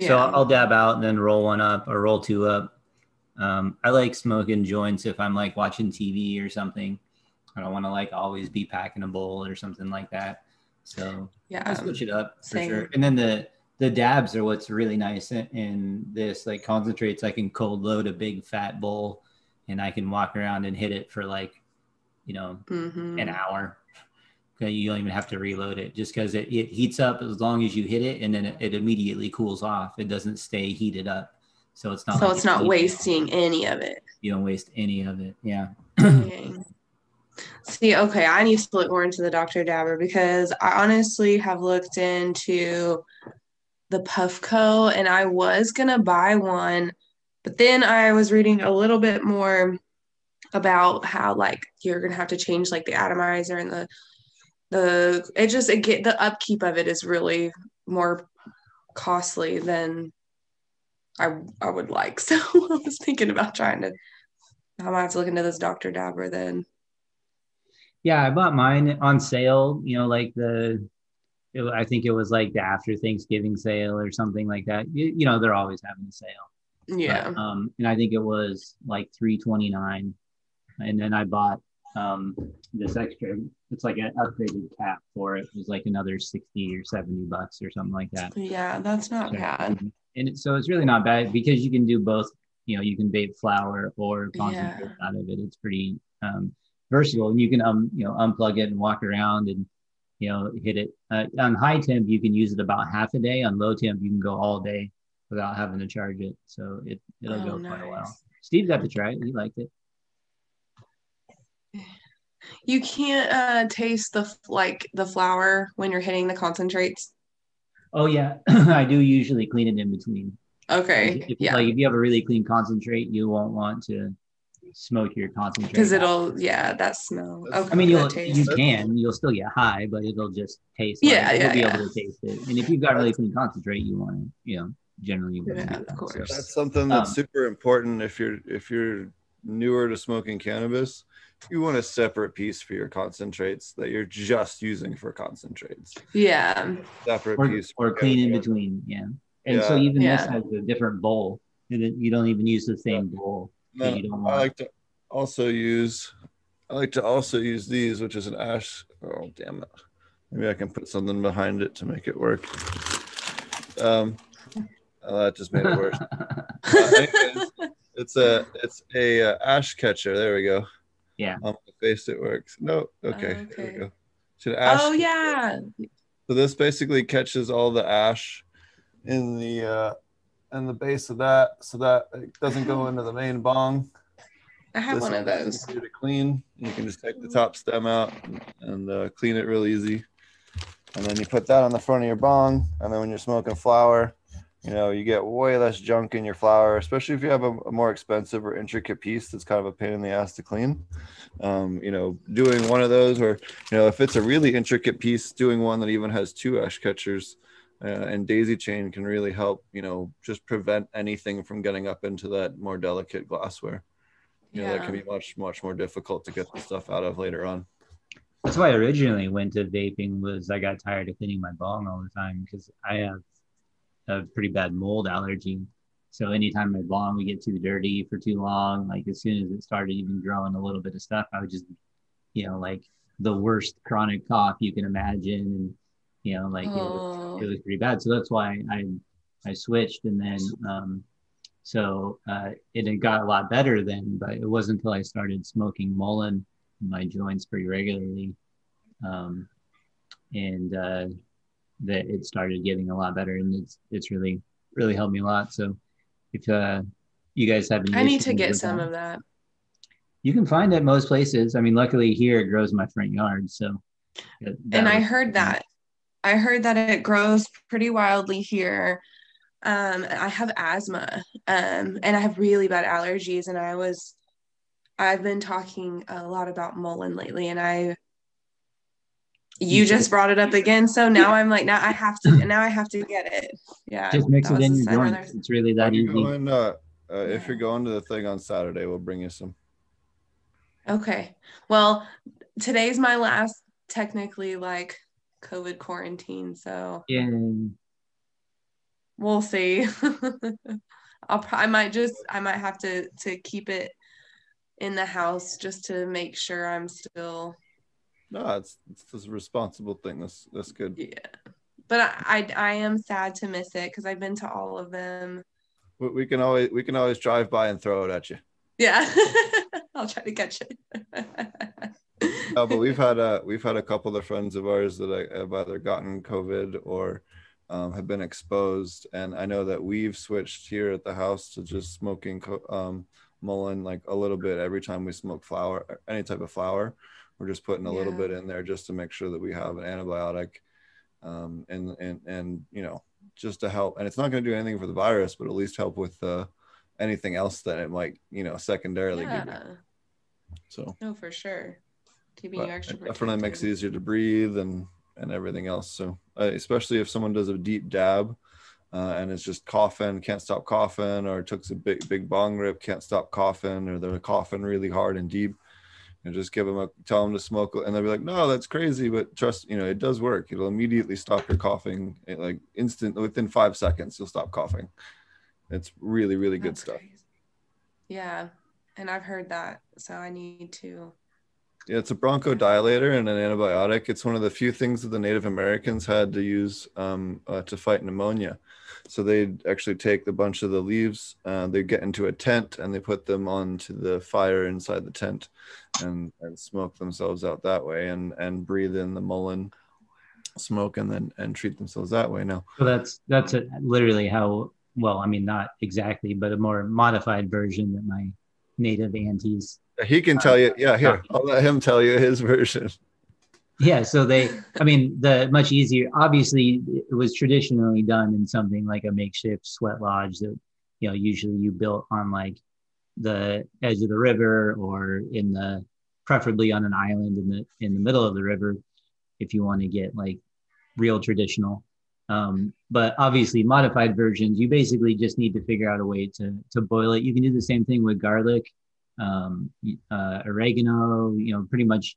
So I'll, I'll dab out and then roll one up or roll two up. Um, I like smoking joints if I'm like watching TV or something. I don't want to like always be packing a bowl or something like that. So I yeah. switch it up for same. sure. And then the the dabs are what's really nice in, in this. Like concentrates, I can cold load a big fat bowl, and I can walk around and hit it for like, you know, hmm an hour. You don't even have to reload it just because it, it heats up as long as you hit it, and then it, it immediately cools off. It doesn't stay heated up, so it's not. So like it's not wasting any of it. You don't waste any of it. Yeah. Dang. See, okay, I need to look more into the Dr. Dabber because I honestly have looked into the Puffco and I was gonna buy one, but then I was reading a little bit more about how like you're gonna have to change like the atomizer and the the it just it get the upkeep of it is really more costly than I I would like. So I was thinking about trying to I might have to look into this Dr. Dabber then. Yeah, I bought mine on sale. You know, like the, it, I think it was like the after Thanksgiving sale or something like that. You, you know, they're always having a sale. Yeah. But, um, and I think it was like three twenty nine, and then I bought um this extra. It's like an upgraded cap for it. It was like another sixty or seventy bucks or something like that. Yeah, that's not So, bad. and it, so it's really not bad because you can do both. You know, you can vape flower or concentrate Yeah. out of it. It's pretty um, versatile, and you can um you know unplug it and walk around and you know hit it uh, on high temp. You can use it about half a day. On low temp, you can go all day without having to charge it. So it it'll Oh, go quite a while. nice. Steve got to try it. He liked it. You can't uh, taste the like the flour when you're hitting the concentrates. Oh yeah, I do usually clean it in between. Okay, If, yeah, Like if you have a really clean concentrate, you won't want to smoke your concentrate. because it'll yeah that smell. Okay, I mean, you'll taste. you can you'll still get high, but it'll just taste. Like, Yeah, you'll yeah, be able to taste it. And if you've got really clean concentrate, you want to, you know, generally you want to Yeah, of that. course. So, That's something that's Um, super important if you're if you're newer to smoking cannabis. You want a separate piece for your concentrates that you're just using for concentrates. yeah, Separate or, piece or for clean in between, yeah. And so Yeah. even this has a different bowl. and it- You don't even use the same bowl. Then you don't I like to also use I like to also use these, which is an ash. Oh damn it! Maybe I can put something behind it to make it work. Um, oh, that just made it worse. Uh, anyways, it's a it's a uh, ash catcher. There we go. Yeah. On my face it works. No, okay. There Okay. we go. It's ash. oh yeah, So this basically catches all the ash in the uh in the base of that, so that it doesn't go into the main bong. I have This one of those. easy to clean. You can just take the top stem out and uh, clean it real easy. And then you put that on the front of your bong. And then when you're smoking flower, you know, you get way less junk in your flower, especially if you have a, a more expensive or intricate piece that's kind of a pain in the ass to clean. Um, you know, doing one of those, or, you know, if it's a really intricate piece, doing one that even has two ash catchers uh, and daisy chain can really help, you know, just prevent anything from getting up into that more delicate glassware. You know that can be much much more difficult to get the stuff out of later on. That's why I originally went to vaping was I got tired of cleaning my bong all the time because I have a pretty bad mold allergy. So anytime my bong would get too dirty for too long, like as soon as it started even growing a little bit of stuff, I would just, you know, like the worst chronic cough you can imagine, and you know, like it, was, Oh, it was pretty bad. So that's why I I switched, and then um, so uh, it had got a lot better then, but it wasn't until I started smoking mullein in my joints pretty regularly, um, and uh, that it started getting a lot better, and it's it's really really helped me a lot. So if uh, you guys have any, I need to get some that, of that. You can find it most places. I mean, luckily here it grows in my front yard, so. and I heard that. I heard that it grows pretty wildly here. Um, I have asthma, um, and I have really bad allergies, and I was, I've been talking a lot about mullein lately, and I, you just brought it up again, so now I'm like, now I have to, now I have to get it. Yeah, Just mix it in your sign where joints. It's really that easy. going, uh, uh, if you're going to the thing on saturday we'll bring you some Okay. Well, today's my last technically like COVID quarantine, so Yeah. we'll see. I'll pro- I might just I might have to to keep it in the house just to make sure I'm still no it's it's a responsible thing that's that's good yeah. But I I, I am sad to miss it because I've been to all of them. we, we can always we can always drive by and throw it at you Yeah, I'll try to catch it. no, but we've had uh we've had a couple of friends of ours that uh, have either gotten covid or um, have been exposed and i know that we've switched here at the house to just smoking um, mullein like a little bit every time we smoke flower any type of flower we're just putting a little bit in there just to make sure that we have an antibiotic um, and and and you know just to help. And it's not going to do anything for the virus but at least help with uh, anything else that it might you know secondarily give you. Yeah, so. No, for sure. Keeping but you extra it definitely makes it easier to breathe and and everything else. So uh, especially if someone does a deep dab uh, and it's just coughing can't stop coughing or took a big big bong rip can't stop coughing or they're coughing really hard and deep and just give them a tell them to smoke and they'll be like no that's crazy but trust you know it does work it'll immediately stop your coughing it, like instant within five seconds you'll stop coughing it's really really good That's stuff crazy. Yeah, and I've heard that, so I need to Yeah, it's a bronchodilator and an antibiotic. It's one of the few things that the Native Americans had to use um, uh, to fight pneumonia. So they'd actually take a bunch of the leaves, uh, they get into a tent and they put them onto the fire inside the tent and, and smoke themselves out that way and, and breathe in the mullein smoke and then and treat themselves that way now. So that's that's a, literally how well, I mean, not exactly, but a more modified version that my native aunties. He can tell you. Yeah, here, I'll let him tell you his version. Yeah, so they, I mean, the much easier. Obviously, it was traditionally done in something like a makeshift sweat lodge that, you know, usually you built on like the edge of the river or in the, preferably on an island in the in the middle of the river, if you want to get like real traditional. Um, but obviously, modified versions, you basically just need to figure out a way to to boil it. You can do the same thing with garlic, um, uh, oregano, you know, pretty much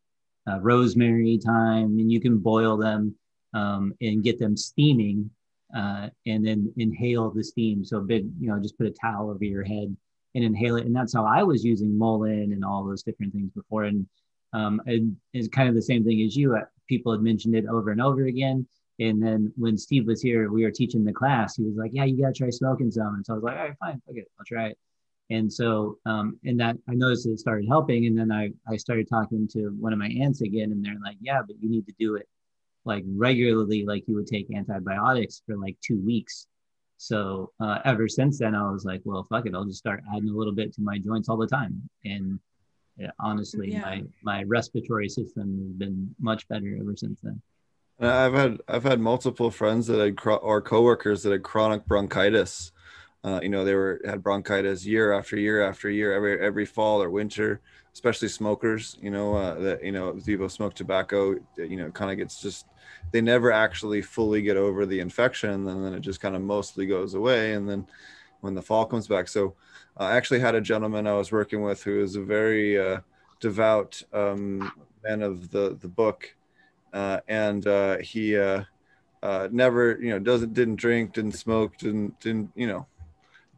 uh, rosemary, thyme, and you can boil them um, and get them steaming, uh, and then inhale the steam. So big, you know, just put a towel over your head and inhale it. And that's how I was using mullein and all those different things before. And um, it's kind of the same thing as you. Uh, people had mentioned it over and over again. And then when Steve was here, we were teaching the class. He was like, "Yeah, you gotta try smoking some." And so I was like, "All right, fine, okay, I'll try it." And so, um, and that I noticed it started helping. And then I I started talking to one of my aunts again, and they're like, "Yeah, but you need to do it like regularly, like you would take antibiotics for like two weeks." So uh, ever since then, I was like, "Well, fuck it, I'll just start adding a little bit to my joints all the time." And yeah, honestly, Yeah. my my respiratory system has been much better ever since then. I've had I've had multiple friends that had chro- or coworkers that had chronic bronchitis. Uh, you know, they were had bronchitis year after year after year, every every fall or winter. Especially smokers, you know, uh, that you know, people smoke tobacco. You know, kind of gets just they never actually fully get over the infection, and then it just kind of mostly goes away. And then when the fall comes back, so I actually had a gentleman I was working with who is a very uh, devout um, man of the the book, uh, and uh, he uh, uh, never, you know, doesn't didn't drink, didn't smoke, didn't didn't you know,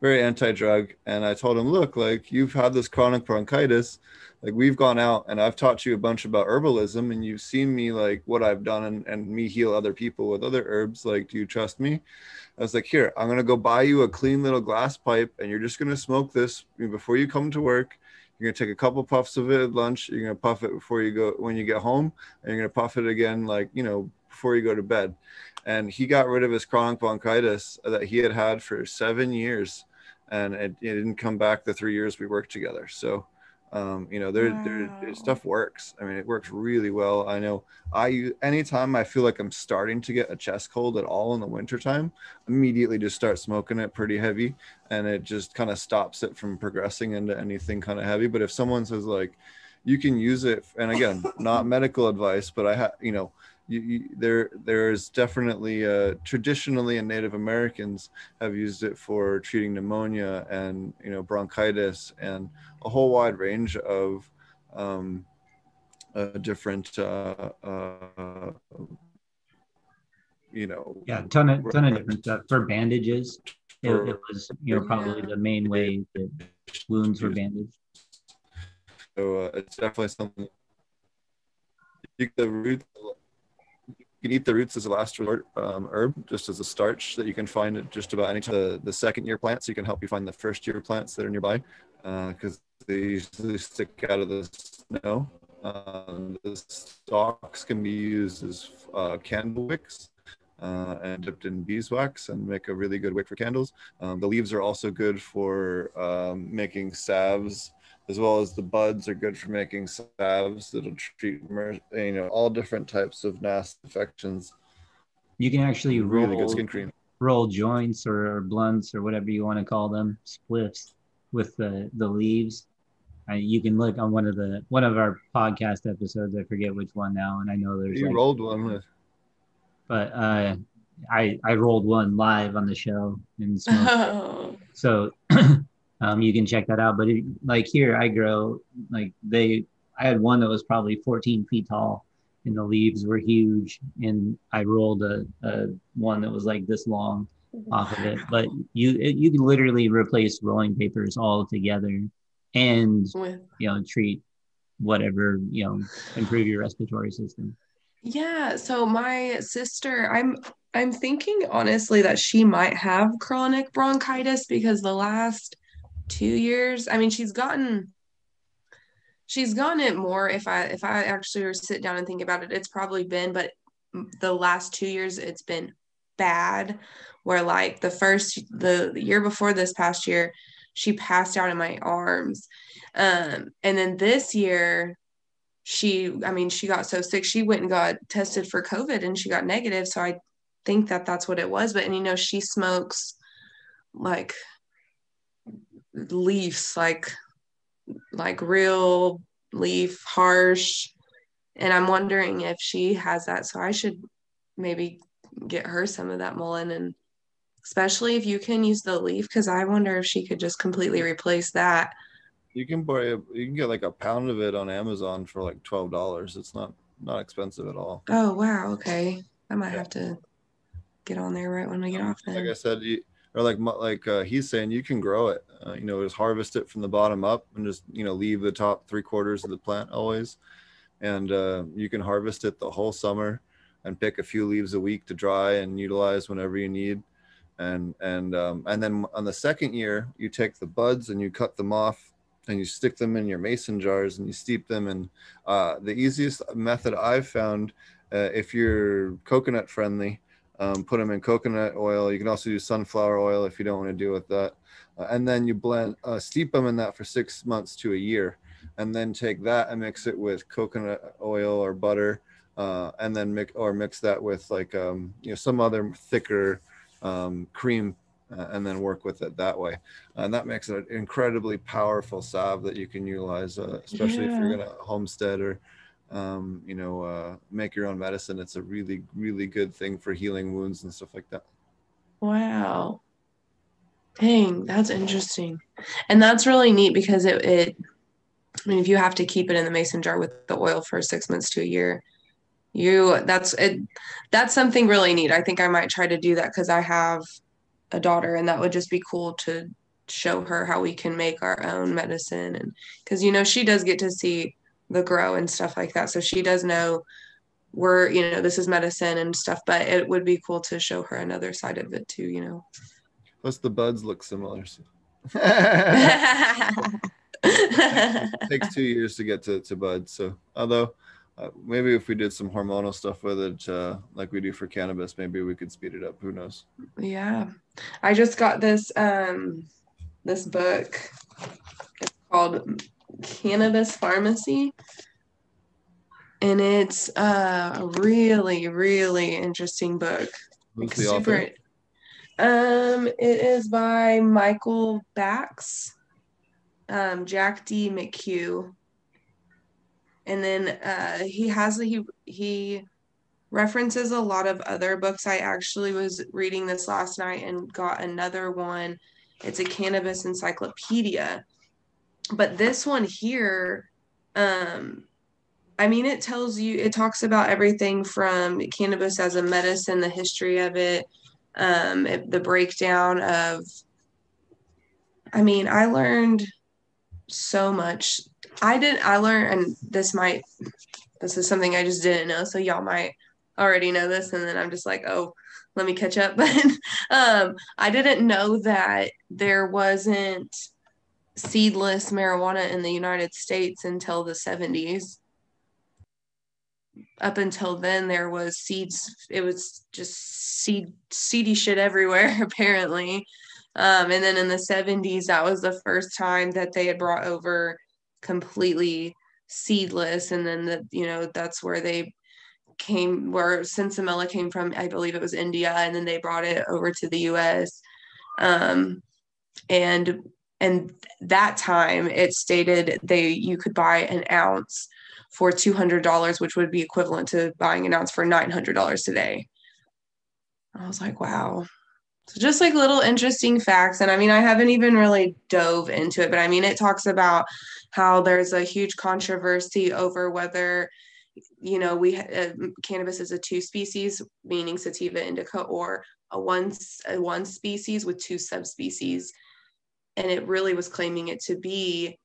very anti-drug. And I told him, look, like you've had this chronic bronchitis, like we've gone out and I've taught you a bunch about herbalism, and you've seen me like what I've done and, and me heal other people with other herbs. Like, do you trust me? I was like, here, I'm gonna go buy you a clean little glass pipe, and you're just gonna smoke this before you come to work. You're gonna take a couple puffs of it at lunch. You're gonna puff it before you go when you get home, and you're gonna puff it again, like you know, before you go to bed. And he got rid of his chronic bronchitis that he had had for seven years, and it, it didn't come back the three years we worked together. So, um, you know, there, there, there stuff works. I mean, it works really well. I know I anytime I feel like I'm starting to get a chest cold at all in the wintertime, immediately just start smoking it pretty heavy and it just kind of stops it from progressing into anything kind of heavy. But if someone says like you can use it and again, not medical advice, but I have you know, you, you, there there's definitely uh, traditionally and Native Americans have used it for treating pneumonia and you know bronchitis and a whole wide range of um, uh, different uh, uh, you know Yeah, ton of ton of different stuff for bandages. It, it was you know probably the main way that wounds were bandaged. So uh, it's definitely something. You the roots. Can eat the roots as a last resort um, herb, just as a starch that you can find at just about any time. The, the second year plants, you can help you find the first year plants that are nearby, because they usually stick out of the snow. Um, the stalks can be used as uh, candle wicks. Uh, and dipped in beeswax and make a really good wick for candles. Um, the leaves are also good for um, making salves as well as the buds are good for making salves that'll treat you know all different types of nasty infections. You can actually roll Really good skin cream. roll joints or, blunts or whatever you want to call them, spliffs with the the leaves. Uh, you can look on one of the one of our podcast episodes. I forget which one now, and I know there's You like, rolled one with but uh, I I rolled one live on the show and smoked Oh, So um, you can check that out. But it, like here, I grow like they. I had one that was probably 14 feet tall, and the leaves were huge. And I rolled a, a one that was like this long off of it. But you it, you can literally replace rolling papers all together, and you know treat whatever you know improve your respiratory system Yeah, so my sister, I'm I'm thinking honestly that she might have chronic bronchitis because the last two years, I mean, she's gotten she's gotten it more if I if I actually were to sit down and think about it, it's probably been, but the last two years it's been bad. Where like the first the year before this past year, she passed out in my arms. Um, and then this year she i mean she got so sick she went and got tested for covid and she got negative so i think that that's what it was but and you know she smokes like leaves like like real leaf harsh and i'm wondering if she has that so i should maybe get her some of that mullein and especially if you can use the leaf because i wonder if she could just completely replace that You can buy a, you can get like a pound of it on Amazon for like twelve dollars. It's not not expensive at all. oh wow okay i might Yeah. have to get on there right when we get off then Like I said, you, or like like uh, he's saying, you can grow it. Uh, you know, just harvest it from the bottom up and just you know leave the top three quarters of the plant always, and uh, you can harvest it the whole summer and pick a few leaves a week to dry and utilize whenever you need. And and um, and then on the second year, you take the buds and you cut them off and you stick them in your mason jars and you steep them. And uh, the easiest method I've found, uh, if you're coconut friendly, um, put them in coconut oil. You can also use sunflower oil if you don't want to deal with that. Uh, and then you blend, uh, steep them in that for six months to a year. And then take that and mix it with coconut oil or butter. Uh, and then mix or mix that with like um, you know some other thicker um, cream, uh, and then work with it that way. And that makes it an incredibly powerful salve that you can utilize, uh, especially if you're Yeah. gonna homestead or um, you know, uh, make your own medicine. It's a really, really good thing for healing wounds and stuff like that. Wow. Dang, that's interesting. And that's really neat because it, it I mean, if you have to keep it in the mason jar with the oil for six months to a year, you that's it that's something really neat. I think I might try to do that because I have a daughter and that would just be cool to show her how we can make our own medicine and because you know she does get to see the grow and stuff like that. So she does know we're, you know, this is medicine and stuff, but it would be cool to show her another side of it too, you know. Plus, the buds look similar. Takes two years to get to, to buds. So, although uh, maybe if we did some hormonal stuff with it, uh, like we do for cannabis, maybe we could speed it up. Who knows? Yeah, I just got this um this book. It's called Cannabis Pharmacy. And it's uh, a really, really interesting book. Who's the author? Um, it is by Michael Backes, um, Jack D. McHugh, and then uh, he has he he references a lot of other books. I actually was reading this last night and got another one. It's a cannabis encyclopedia, but this one here, um, I mean, it tells you it talks about everything from cannabis as a medicine, the history of it um it- the breakdown of i mean i learned so much. I didn't i learned and this might this is something i just didn't know so y'all might already know this and then i'm just like oh let me catch up. But um i didn't know that there wasn't seedless marijuana in the united states until the 70s up until then there was seeds it was just seed seedy shit everywhere apparently. Um, and then in the 70s that was the first time that they had brought over completely seedless. And then the you know that's where they came where sinsemilla came from. I believe it was india. And then they brought it over to the us um, and and that time it stated they you could buy an ounce for $200 which would be equivalent to buying an ounce for $900 today. I was like wow. So just like little interesting facts. And i mean i haven't even really dove into it but i mean it talks about how there's a huge controversy over whether you know we uh, cannabis is a two species meaning sativa indica or a one a one species with two subspecies and it really was claiming it to be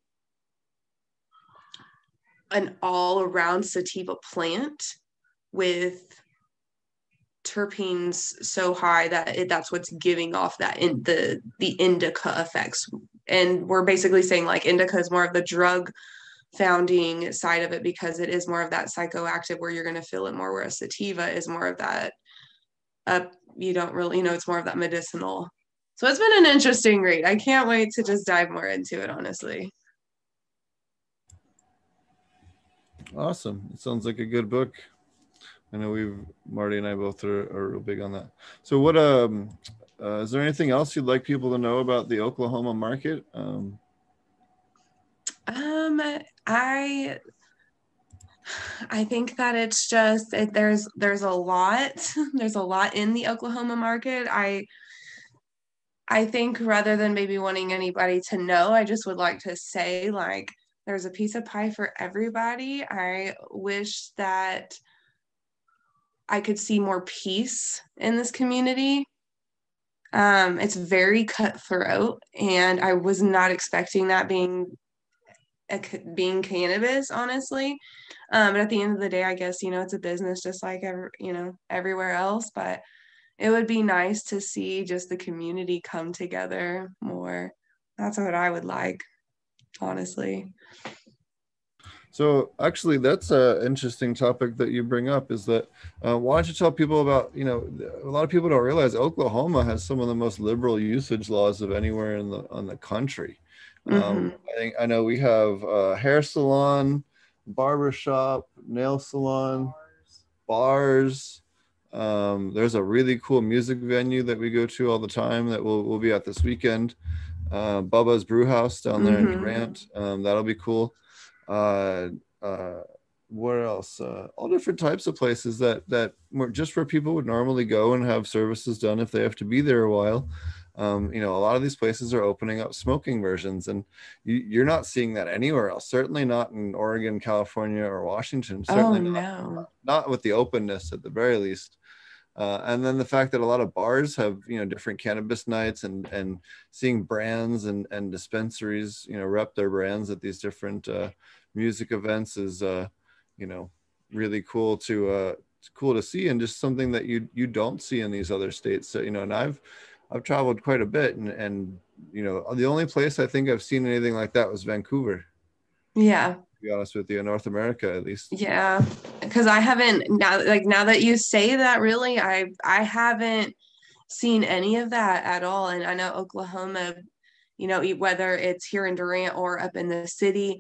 an all around sativa plant with terpenes so high that it, that's what's giving off that in the the indica effects. And we're basically saying like indica is more of the drug founding side of it because it is more of that psychoactive where you're going to feel it more whereas sativa is more of that up uh, you don't really you know it's more of that medicinal so it's been an interesting read. I can't wait to just dive more into it honestly. Awesome. It sounds like a good book. I know we've marty and i both are, are real big on that. So what um uh, is there anything else you'd like people to know about the oklahoma market? Um um, I I think that it's just it, there's there's a lot. There's a lot in the Oklahoma market. I I think rather than maybe wanting anybody to know, I just would like to say like there's a piece of pie for everybody. I wish that I could see more peace in this community. Um, it's very cutthroat, and I was not expecting that being being cannabis honestly um, but at the end of the day i guess you know it's a business just like every, you know everywhere else but it would be nice to see just the community come together more that's what i would like honestly so actually that's an interesting topic that you bring up is that uh, why don't you tell people about you know a lot of people don't realize oklahoma has some of the most liberal usage laws of anywhere in the on the country um, mm-hmm. Um, I think I know we have a hair salon, barber shop, nail salon, bars. Um, there's a really cool music venue that we go to all the time that we'll, we'll be at this weekend. Uh, Bubba's Brew House down there mm-hmm. in Durant. Um, that'll be cool. Uh, uh, where else? Uh, all different types of places that that just where people would normally go and have services done if they have to be there a while um, you know, a lot of these places are opening up smoking versions, and you, are not seeing that anywhere else. Certainly not in Oregon, California, or Washington. Certainly oh, not, not with the openness at the very least. Uh, and then the fact that a lot of bars have you know different cannabis nights and and seeing brands and and dispensaries you know rep their brands at these different uh, music events is uh, you know really cool to uh, cool to see and just something that you you don't see in these other states. So you know, and I've I've traveled quite a bit, and and you know the only place I think I've seen anything like that was Vancouver. Yeah. To be honest with you, in North America at least. Yeah, because I haven't now. Like now that you say that, really, I I haven't seen any of that at all. And I know Oklahoma, you know, whether it's here in Durant or up in the city,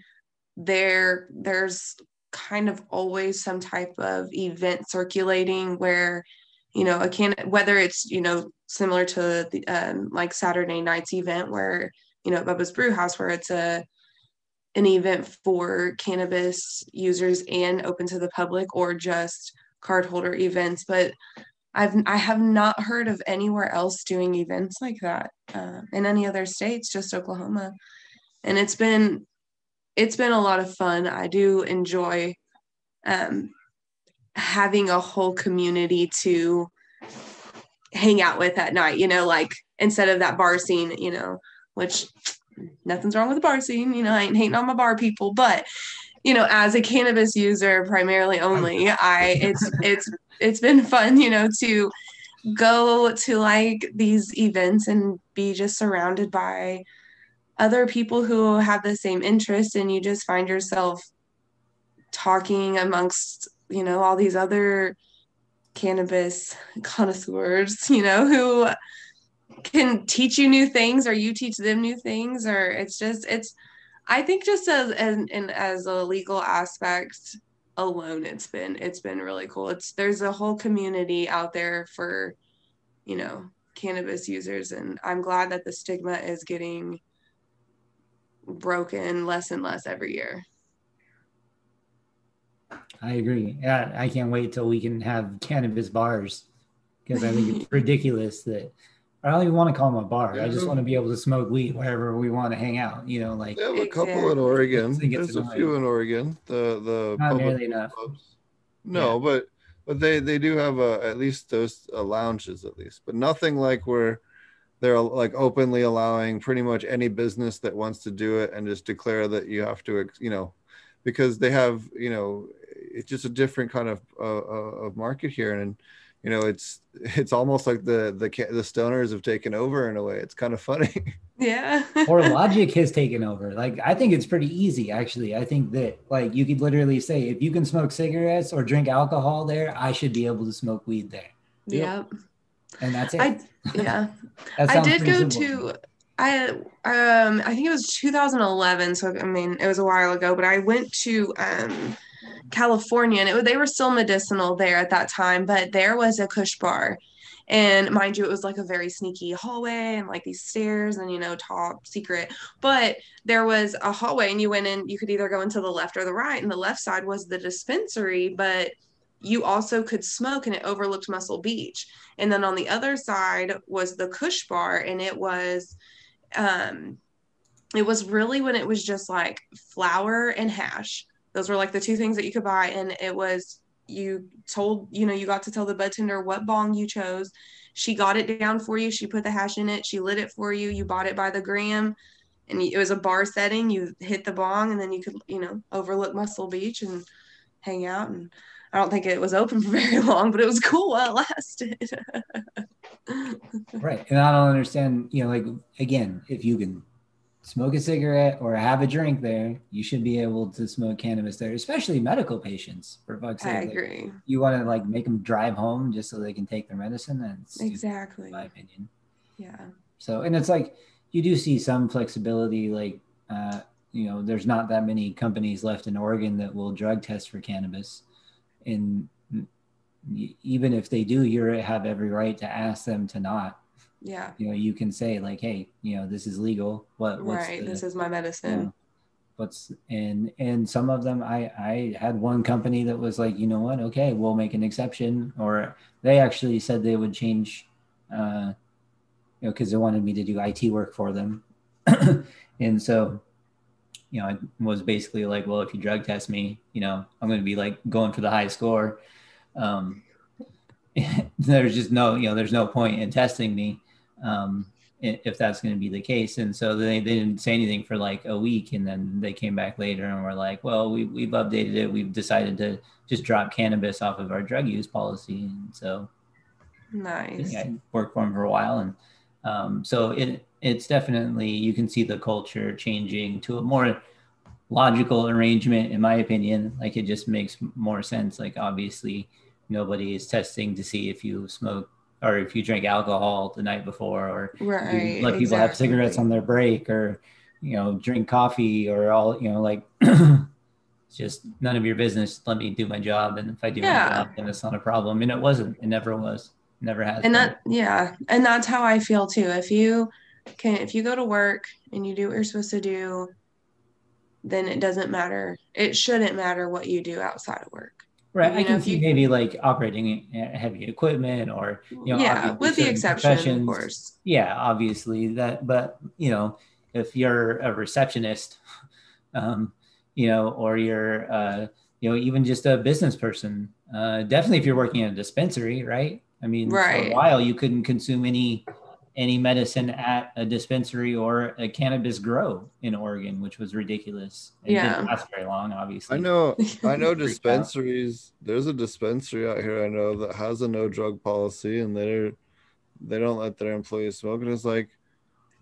there there's kind of always some type of event circulating where you know a can whether it's you know similar to the um, like Saturday night's event where you know Bubba's Brew House where it's a an event for cannabis users and open to the public or just cardholder events but I've I have not heard of anywhere else doing events like that uh, in any other states just Oklahoma. And it's been it's been a lot of fun. I do enjoy um, having a whole community to hang out with at night, you know, like instead of that bar scene, you know, which nothing's wrong with the bar scene, you know, I ain't hating on my bar people, but you know, as a cannabis user primarily only, I it's it's it's been fun, you know, to go to like these events and be just surrounded by other people who have the same interest and you just find yourself talking amongst, you know, all these other cannabis connoisseurs, you know, who can teach you new things or you teach them new things or it's just it's I think just as and as a legal aspect alone it's been it's been really cool. It's there's a whole community out there for you know cannabis users and I'm glad that the stigma is getting broken less and less every year. I agree. Yeah, I can't wait till we can have cannabis bars because I think it's ridiculous that I don't even want to call them a bar. I just want to be able to smoke weed wherever we want to hang out. You know, like they have a couple in Oregon. There's a few in Oregon. The the not nearly enough. Clubs. No, yeah. but but they they do have a, at least those uh, lounges at least, but nothing like where they're like openly allowing pretty much any business that wants to do it and just declare that you have to you know because they have you know it's just a different kind of uh, uh of market here and you know it's it's almost like the the the stoners have taken over in a way. It's kind of funny. Yeah. Or logic has taken over. Like i think it's pretty easy actually. I think that like you could literally say if you can smoke cigarettes or drink alcohol there i should be able to smoke weed there. Yep. And that's it. I yeah. That i did go simple. to I um I think it was 2011, so I mean it was a while ago, but I went to um California and it, they were still medicinal there at that time, but there was a Kush bar. And mind you, it was like a very sneaky hallway and like these stairs and you know, top secret. But there was a hallway and you went in, you could either go into the left or the right, and the left side was the dispensary, but you also could smoke and it overlooked Muscle Beach. And then on the other side was the Kush bar and it was um it was really when it was just like flour and hash those were like the two things that you could buy and it was you told you know you got to tell the bud tender what bong you chose. She got it down for you. She put the hash in it. She lit it for you. You bought it by the gram and it was a bar setting. You hit the bong and then you could you know overlook muscle beach and hang out and i don't think it was open for very long but it was cool while it lasted. Right and i don't understand you know like again if you can smoke a cigarette or have a drink there you should be able to smoke cannabis there especially medical patients for fuck's sake. I Like, agree. you want to like make them drive home just so they can take their medicine that's exactly. in my opinion. Yeah. So and it's like you do see some flexibility like uh you know there's not that many companies left in oregon that will drug test for cannabis. And even if they do you have every right to ask them to not yeah. You know you can say like hey you know this is legal. What what's right the, this is my you medicine. know, what's and and some of them i i had one company that was like you know what? Okay we'll make an exception. Or they actually said they would change uh you know because they wanted me to do it work for them. And so you know it was basically like well if you drug test me you know i'm going to be like going for the high score. Um there's just no you know there's no point in testing me um if that's going to be the case. And so they, they didn't say anything for like a week and then they came back later and were like well we, we've updated it. We've decided to just drop cannabis off of our drug use policy. And so nice. I worked for them for a while, and um, so it it's definitely you can see the culture changing to a more logical arrangement, in my opinion. Like it just makes more sense. Like obviously, nobody is testing to see if you smoke or if you drink alcohol the night before, or right let people have cigarettes on their break, or you know drink coffee, or all you know like. It's just none of your business. Let me do my job, and if I do Yeah. my job, then it's not a problem. And it wasn't. It never was. Never has. and been. that yeah and that's how i feel too if you can if you go to work and you do what you're supposed to do then it doesn't matter it shouldn't matter what you do outside of work Right. You I know, can see you- maybe like operating heavy equipment or, you know, yeah with the exception of course Yeah, obviously that, but you know, if you're a receptionist, um, you know, or you're, uh, you know, even just a business person, uh, definitely if you're working in a dispensary, right? I mean, for a while you couldn't consume any any medicine at a dispensary or a cannabis grow in Oregon, which was ridiculous. It Yeah. didn't last very long, obviously. I know, I know Freaked out. dispensaries. There's a dispensary out here I know that has a no drug policy, and they're they don't let their employees smoke. And it's like,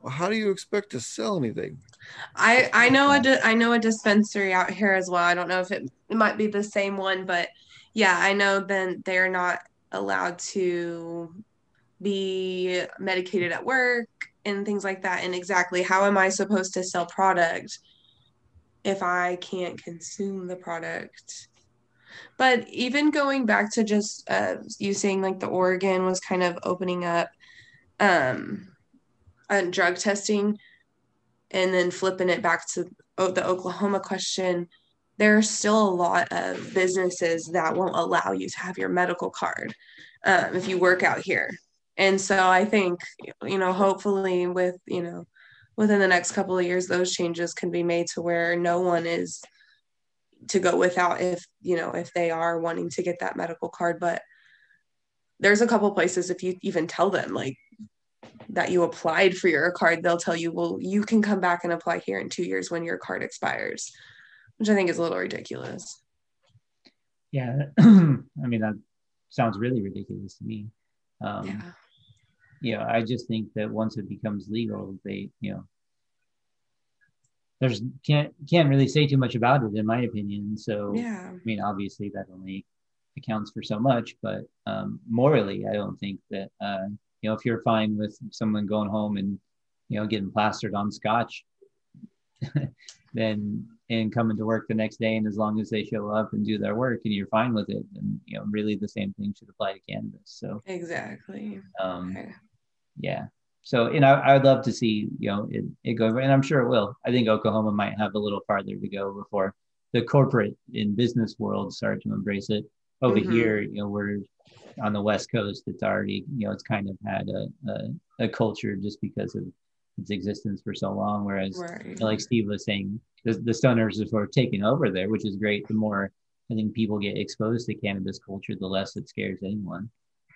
well, how do you expect to sell anything? I I know a di- I know a dispensary out here as well. I don't know if it, it might be the same one, but yeah, I know then they're not allowed to be medicated at work and things like that. And exactly how am I supposed to sell product if I can't consume the product? But even going back to just uh, you saying like the Oregon was kind of opening up um, on drug testing and then flipping it back to the Oklahoma question, there are still a lot of businesses that won't allow you to have your medical card um, if you work out here. And so I think, you know, hopefully with, you know, within the next couple of years, those changes can be made to where no one is to go without if, you know, if they are wanting to get that medical card. But there's a couple places if you even tell them like that you applied for your card, they'll tell you, well, you can come back and apply here in two years when your card expires. which I think is a little ridiculous. Yeah, I mean that sounds really ridiculous to me. Um, yeah. You know, I just think that once it becomes legal, they, you know, there's can't can't really say too much about it in my opinion. So Yeah. I mean, obviously that only accounts for so much, but um, morally, I don't think that uh, you know if you're fine with someone going home and you know getting plastered on scotch, then and coming to work the next day, and as long as they show up and do their work, and you're fine with it, then you know really the same thing should apply to cannabis. So Exactly. um, Okay. Yeah. So, you know, I would love to see, you know, it, it go, and I'm sure it will. I think Oklahoma might have a little farther to go before the corporate in business world start to embrace it. Over Mhm. here, you know, we're on the West Coast. It's already, you know, it's kind of had a, a, a culture just because of its existence for so long. Whereas, Right. you know, like Steve was saying, the, the stoners are sort of taking over there, which is great. The more I think people get exposed to cannabis culture, the less it scares anyone.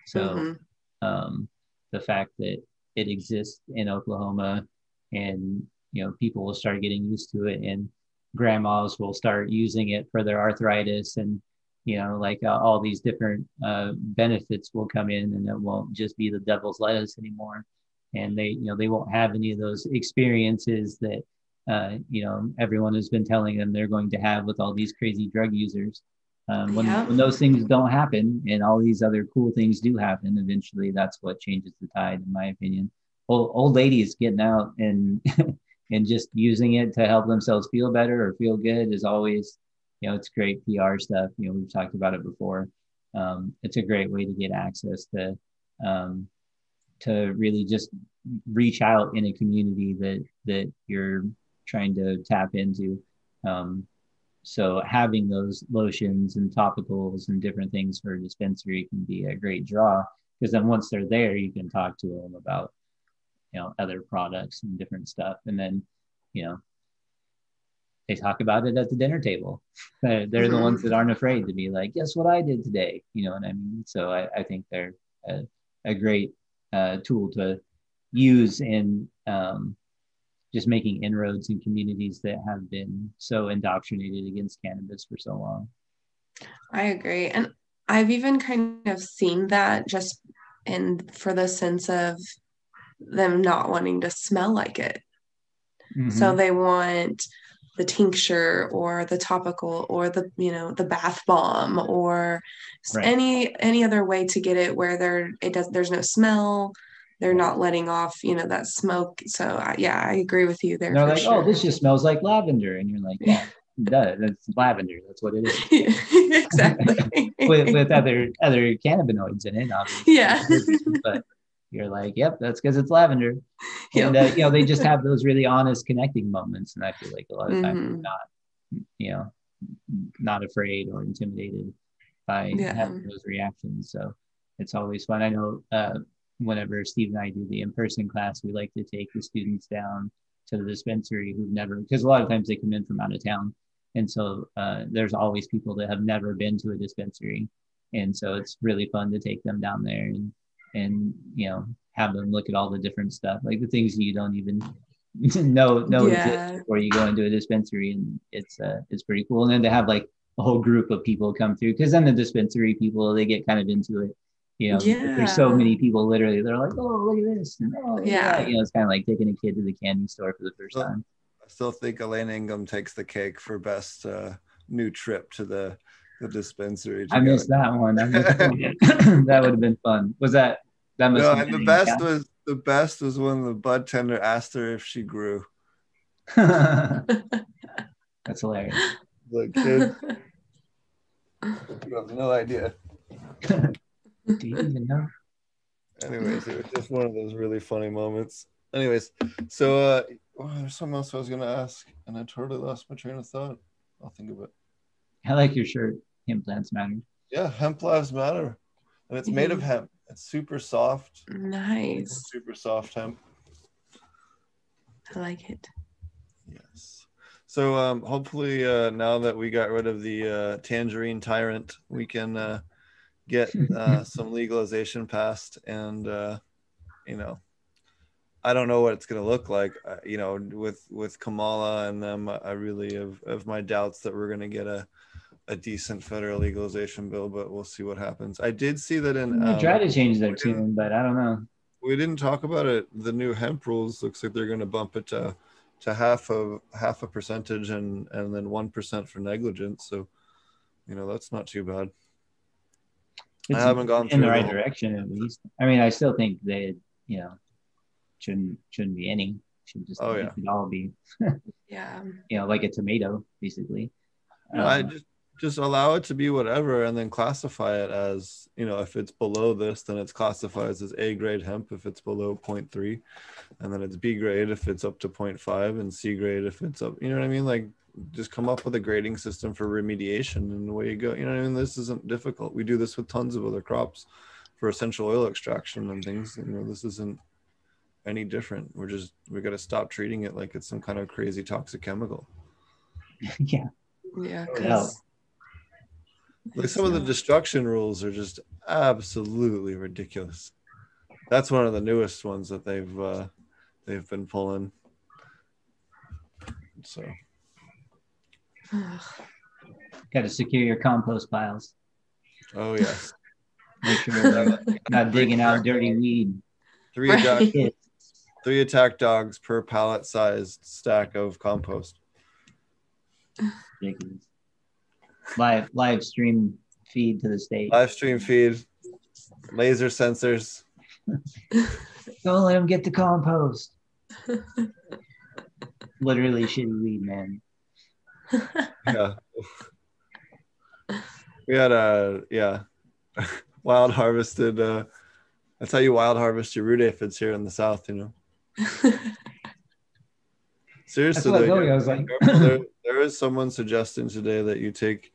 So, Mhm. um, the fact that it exists in Oklahoma and you know people will start getting used to it and grandmas will start using it for their arthritis and you know like uh, all these different uh, benefits will come in and it won't just be the devil's lettuce anymore. And they you know they won't have any of those experiences that uh, you know everyone has been telling them they're going to have with all these crazy drug users um, when, Yeah. when those things don't happen and all these other cool things do happen eventually that's what changes the tide in my opinion. Old, old ladies getting out and and just using it to help themselves feel better or feel good is always you know it's great pr stuff. You know we've talked about it before. Um, it's a great way to get access to um, to really just reach out in a community that that you're trying to tap into. Um, so having those lotions and topicals and different things for a dispensary can be a great draw because then once they're there, you can talk to them about, you know, other products and different stuff. And then, you know, they talk about it at the dinner table. They're, the ones that aren't afraid to be like, guess what I did today? You know what I mean? So I, I think they're a, a great uh, tool to use in um, just making inroads in communities that have been so indoctrinated against cannabis for so long. I agree. And I've even kind of seen that just in for the sense of them not wanting to smell like it. Mm-hmm. So they want the tincture or the topical or the you know the bath bomb or Right. any any other way to get it where there it does there's no smell they're not letting off you know that smoke so I, yeah i agree with you there they're like, sure. oh, this just smells like lavender. And you're like, yeah, it does. That's lavender. That's what it is. exactly with, with other other cannabinoids in it, obviously. yeah But you're like, yep, that's because it's lavender. Yep. And uh, you know, they just have those really honest connecting moments, and I feel like a lot of times they're Mhm. not, you know, not afraid or intimidated by Yeah. having those reactions. So it's always fun. I know uh, whenever Steve and I do the in-person class, we like to take the students down to the dispensary who've never, because a lot of times they come in from out of town, and so uh, there's always people that have never been to a dispensary, and so it's really fun to take them down there and and you know have them look at all the different stuff, like the things you don't even know know Yeah. before you go into a dispensary, and it's uh, it's pretty cool. And then to have like a whole group of people come through, because then the dispensary people they get kind of into it. You know, there's so many people literally. They're like, "Oh, look at this!" And, oh, look at Yeah. You know, it's kind of like taking a kid to the candy store for the first Well, time. I still think Elaine Ingham takes the cake for best uh, new trip to the the dispensary. I missed that one. I missed that. that would have been fun. Was that that must? No, and the best yeah. was the best was when the bud tender asked her if she grew. That's hilarious. The kid, you have no idea. Anyways, it was just one of those really funny moments. Anyways, so uh, oh, there's something else I was gonna ask, and I totally lost my train of thought. I'll think of it. I like your shirt. Hemp plants matter. Yeah, hemp lives matter, and it's made of hemp. It's super soft, nice super soft hemp. i like it Yes. So um, hopefully, uh, now that we got rid of the uh, tangerine tyrant, we can uh, get uh, some legalization passed, and uh, you know, I don't know what it's going to look like. Uh, you know, with with Kamala and them, I really have, have my doubts that we're going to get a a decent federal legalization bill, but we'll see what happens. I did see that in. Um, try to change their tune, but I don't know. we didn't talk about it. The new hemp rules looks like they're going to bump it to to half of half a percentage and and then one percent for negligence. So, you know, that's not too bad. I haven't gone in the the right whole- direction at least. I mean, I still think they, you know, shouldn't shouldn't be any. Should just Oh, yeah. could all be, Yeah. you know, like a tomato, basically. I Um, just just allow it to be whatever and then classify it as you know if it's below this then it's classified as a grade hemp if it's below 0.3 and then it's b grade if it's up to 0.5 and c grade if it's up you know what i mean like just come up with a grading system for remediation and away you go. You know i mean? This isn't difficult. We do this with tons of other crops for essential oil extraction and things. You know this isn't any different. We're just we got to stop treating it like it's some kind of crazy toxic chemical. Yeah, Yeah. Oh, 'cause Like some of the destruction rules are just absolutely ridiculous. That's one of the newest ones that they've uh, they've been pulling. So got to secure your compost piles. oh yes, Make sure not digging out dirty weed. three Right. attack, three attack dogs per pallet sized stack of compost. Ridiculous. Live live stream feed to the state. Live stream feed, laser sensors. Don't let them get the compost. Literally shitty weed, man. Yeah, we had a yeah, wild harvested. Uh, that's how you wild harvest your root aphids here in the south. You know. Seriously, I though, told you- you. I was like, there, there is someone suggesting today that you take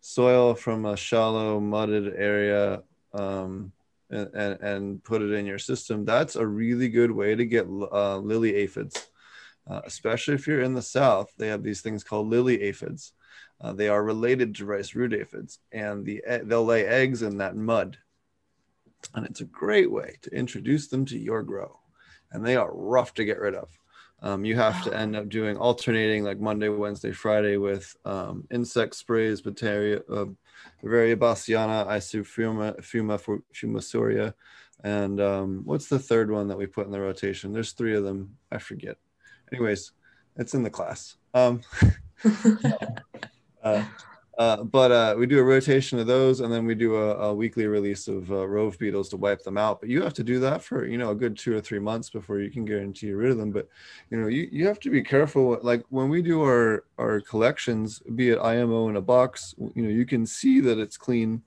soil from a shallow, mudded area um, and, and, and put it in your system. That's a really good way to get uh, lily aphids, uh, especially if you're in the south. They have these things called lily aphids. Uh, they are related to rice root aphids, and the they'll lay eggs in that mud. And it's a great way to introduce them to your grow. And they are rough to get rid of. Um, you have to end up doing alternating like Monday, Wednesday, Friday with um, insect sprays, Bacteria, uh, Beauveria bassiana, Isofuma, Fuma, Fumasoria, and um, what's the third one that we put in the rotation? There's three of them. I forget. Anyways, it's in the class. Um, uh, uh, but uh, we do a rotation of those, and then we do a, a weekly release of uh, rove beetles to wipe them out. But you have to do that for you know a good two or three months before you can guarantee you're rid of them. But you know you, you have to be careful. Like when we do our our collections, be it IMO in a box, you know you can see that it's clean,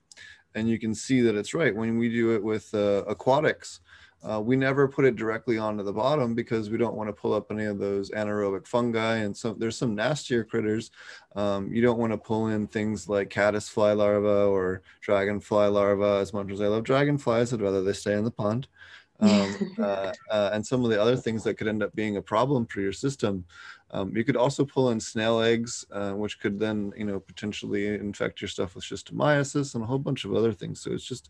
and you can see that it's right. When we do it with uh, aquatics, uh, we never put it directly onto the bottom because we don't want to pull up any of those anaerobic fungi and some there's some nastier critters. Um, you don't want to pull in things like caddisfly larvae or dragonfly larvae. As much as I love dragonflies, I'd rather they stay in the pond. Um, uh, uh, and some of the other things that could end up being a problem for your system. Um, you could also pull in snail eggs, uh, which could then, you know, potentially infect your stuff with schistosomiasis and a whole bunch of other things. So it's just,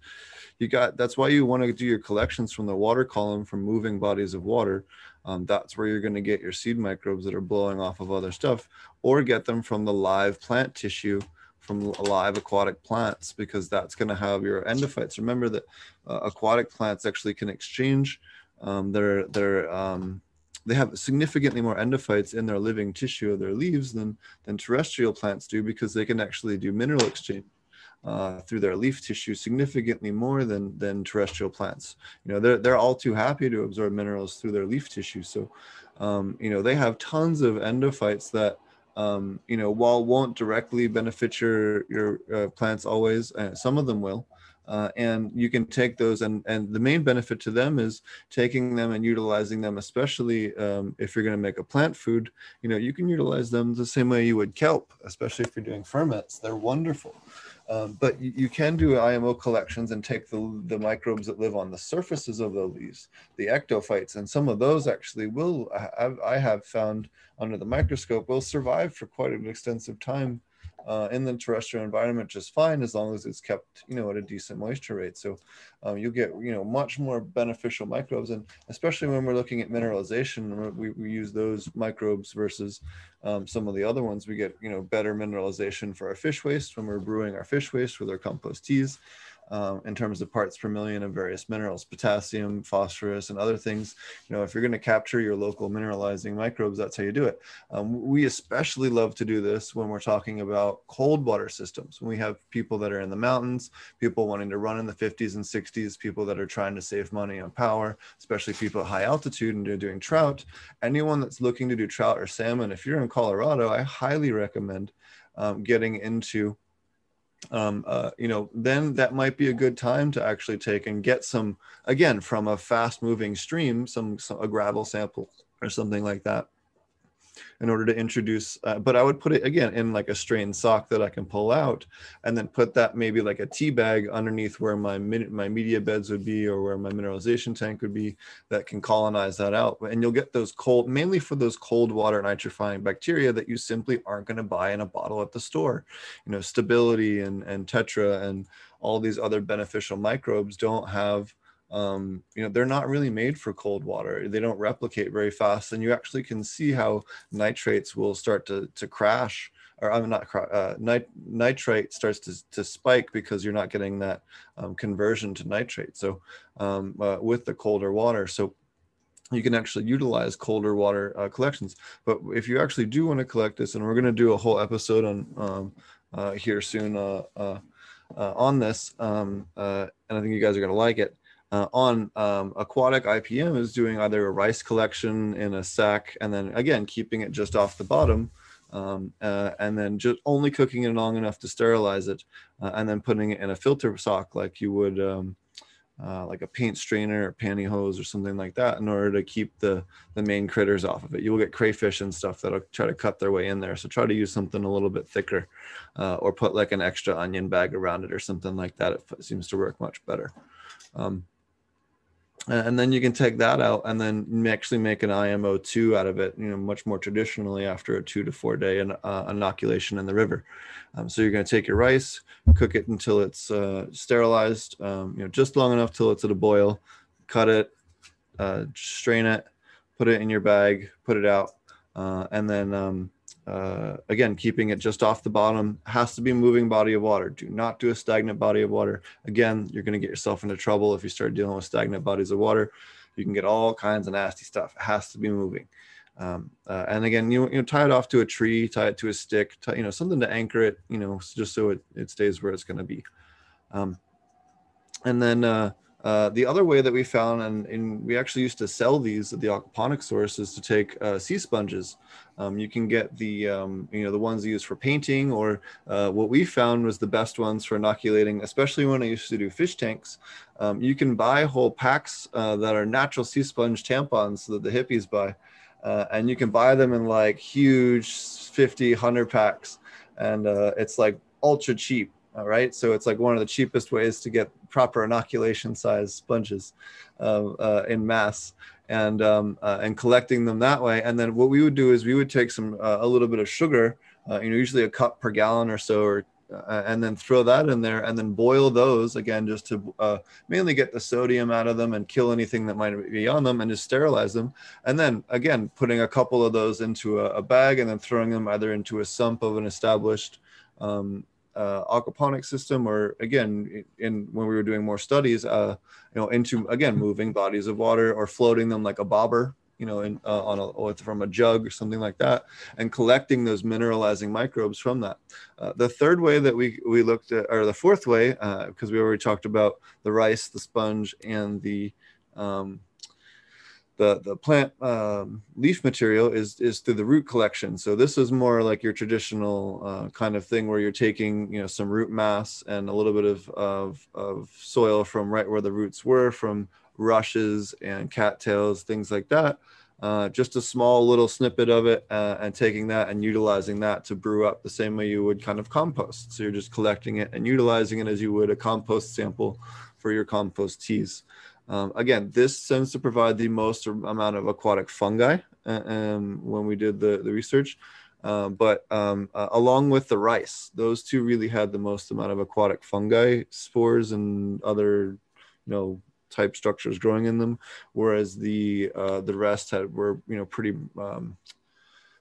you got, that's why you want to do your collections from the water column from moving bodies of water. Um, that's where you're going to get your seed microbes that are blowing off of other stuff, or get them from the live plant tissue from live aquatic plants because that's going to have your endophytes. Remember that uh, aquatic plants actually can exchange um, their their um, they have significantly more endophytes in their living tissue of their leaves than than terrestrial plants do because they can actually do mineral exchange uh, through their leaf tissue significantly more than than terrestrial plants. You know, they're they're all too happy to absorb minerals through their leaf tissue. So, um, you know, they have tons of endophytes that. Um, you know, while won't directly benefit your your uh, plants always, uh, some of them will, uh, and you can take those and and the main benefit to them is taking them and utilizing them especially um, if you're going to make a plant food you know you can utilize them the same way you would kelp especially if you're doing ferments. They're wonderful. Um, but you, you can do IMO collections and take the, the microbes that live on the surfaces of the leaves, the ectophytes, and some of those actually will, I, I have found under the microscope, will survive for quite an extensive time uh, in the terrestrial environment just fine as long as it's kept, you know, at a decent moisture rate. So um, you'll get, you know, much more beneficial microbes. And especially when we're looking at mineralization, we, we use those microbes versus um, some of the other ones. We get, you know, better mineralization for our fish waste when we're brewing our fish waste with our compost teas um, in terms of parts per million of various minerals, potassium, phosphorus, and other things. You know, if you're going to capture your local mineralizing microbes, that's how you do it. Um, we especially love to do this when we're talking about cold water systems. When we have people that are in the mountains, people wanting to run in the 50s and 60s, people that are trying to save money on power, especially people at high altitude and they're doing trout. Anyone that's looking to do trout or salmon, if you're in Colorado, I highly recommend um, getting into um, uh, you know, then that might be a good time to actually take and get some, again, from a fast moving stream, some, some a gravel sample or something like that in order to introduce, uh, but I would put it again in like a strained sock that I can pull out and then put that maybe like a tea bag underneath where my, my media beds would be or where my mineralization tank would be that can colonize that out. And you'll get those cold, mainly for those cold water nitrifying bacteria that you simply aren't going to buy in a bottle at the store. You know, stability and, and tetra and all these other beneficial microbes don't have um, you know, they're not really made for cold water. They don't replicate very fast. And you actually can see how nitrates will start to, to crash or I'm not uh, nit- nitrate starts to, to spike because you're not getting that um, conversion to nitrate. So um, uh, with the colder water, so you can actually utilize colder water uh, collections. But if you actually do want to collect this, and we're going to do a whole episode on um, uh, here soon uh, uh, on this, um, and I think you guys are going to like it uh, on um, aquatic IPM is doing either a rice collection in a sack and then again keeping it just off the bottom um, uh, and then just only cooking it long enough to sterilize it uh, and then putting it in a filter sock like you would um, uh, like a paint strainer or pantyhose or something like that in order to keep the the main critters off of it. You will get crayfish and stuff that'll try to cut their way in there so try to use something a little bit thicker uh, or put like an extra onion bag around it or something like that. It seems to work much better. Um, and then you can take that out and then actually make an IMO2 out of it, you know, much more traditionally after a two to four day uh, inoculation in the river. Um, so you're going to take your rice, cook it until it's uh, sterilized, um, you know, just long enough till it's at a boil, cut it, uh, strain it, put it in your bag, put it out, uh, and then um, uh, again, keeping it just off the bottom has to be moving body of water. Do not do a stagnant body of water. Again, you're going to get yourself into trouble if you start dealing with stagnant bodies of water. You can get all kinds of nasty stuff. It has to be moving. Um, uh, and again, you, you know, tie it off to a tree, tie it to a stick, tie, you know, something to anchor it, you know, just so it, it stays where it's going to be. Um, and then, uh, uh, the other way that we found, and, and, we actually used to sell these at the aquaponic source, is to take uh, sea sponges. Um, you can get the um, you know the ones used for painting, or uh, what we found was the best ones for inoculating, especially when I used to do fish tanks. Um, you can buy whole packs uh, that are natural sea sponge tampons that the hippies buy, uh, and you can buy them in like huge 50, 100 packs, and it's like ultra cheap all right, so it's like one of the cheapest ways to get proper inoculation size sponges uh, uh, in mass and um, uh, and collecting them that way. And then what we would do is we would take some uh, a little bit of sugar, uh, you know, usually a cup per gallon or so, or uh, and then throw that in there and then boil those again just to mainly get the sodium out of them and kill anything that might be on them and just sterilize them and then again putting a couple of those into a, a bag and then throwing them either into a sump of an established um, uh, aquaponic system or again in when we were doing more studies uh, you know into again moving bodies of water or floating them like a bobber you know in, uh, on a from a jug or something like that and collecting those mineralizing microbes from that. Uh, the third way that we we looked at or the fourth way because uh, we already talked about the rice the sponge and the um, the the plant um, leaf material is is through the root collection. So this is more like your traditional uh, kind of thing where you're taking you know some root mass and a little bit of, of of soil from right where the roots were, from rushes and cattails, things like that. Uh, just a small little snippet of it uh, and taking that and utilizing that to brew up the same way you would kind of compost. So you're just collecting it and utilizing it as you would a compost sample for your compost teas. Um, again, this tends to provide the most amount of aquatic fungi um, when we did the, the research. Um, but uh, along with the rice, those two really had the most amount of aquatic fungi spores and other, you know, type structures growing in them, whereas the uh, the rest had were you know pretty. Um,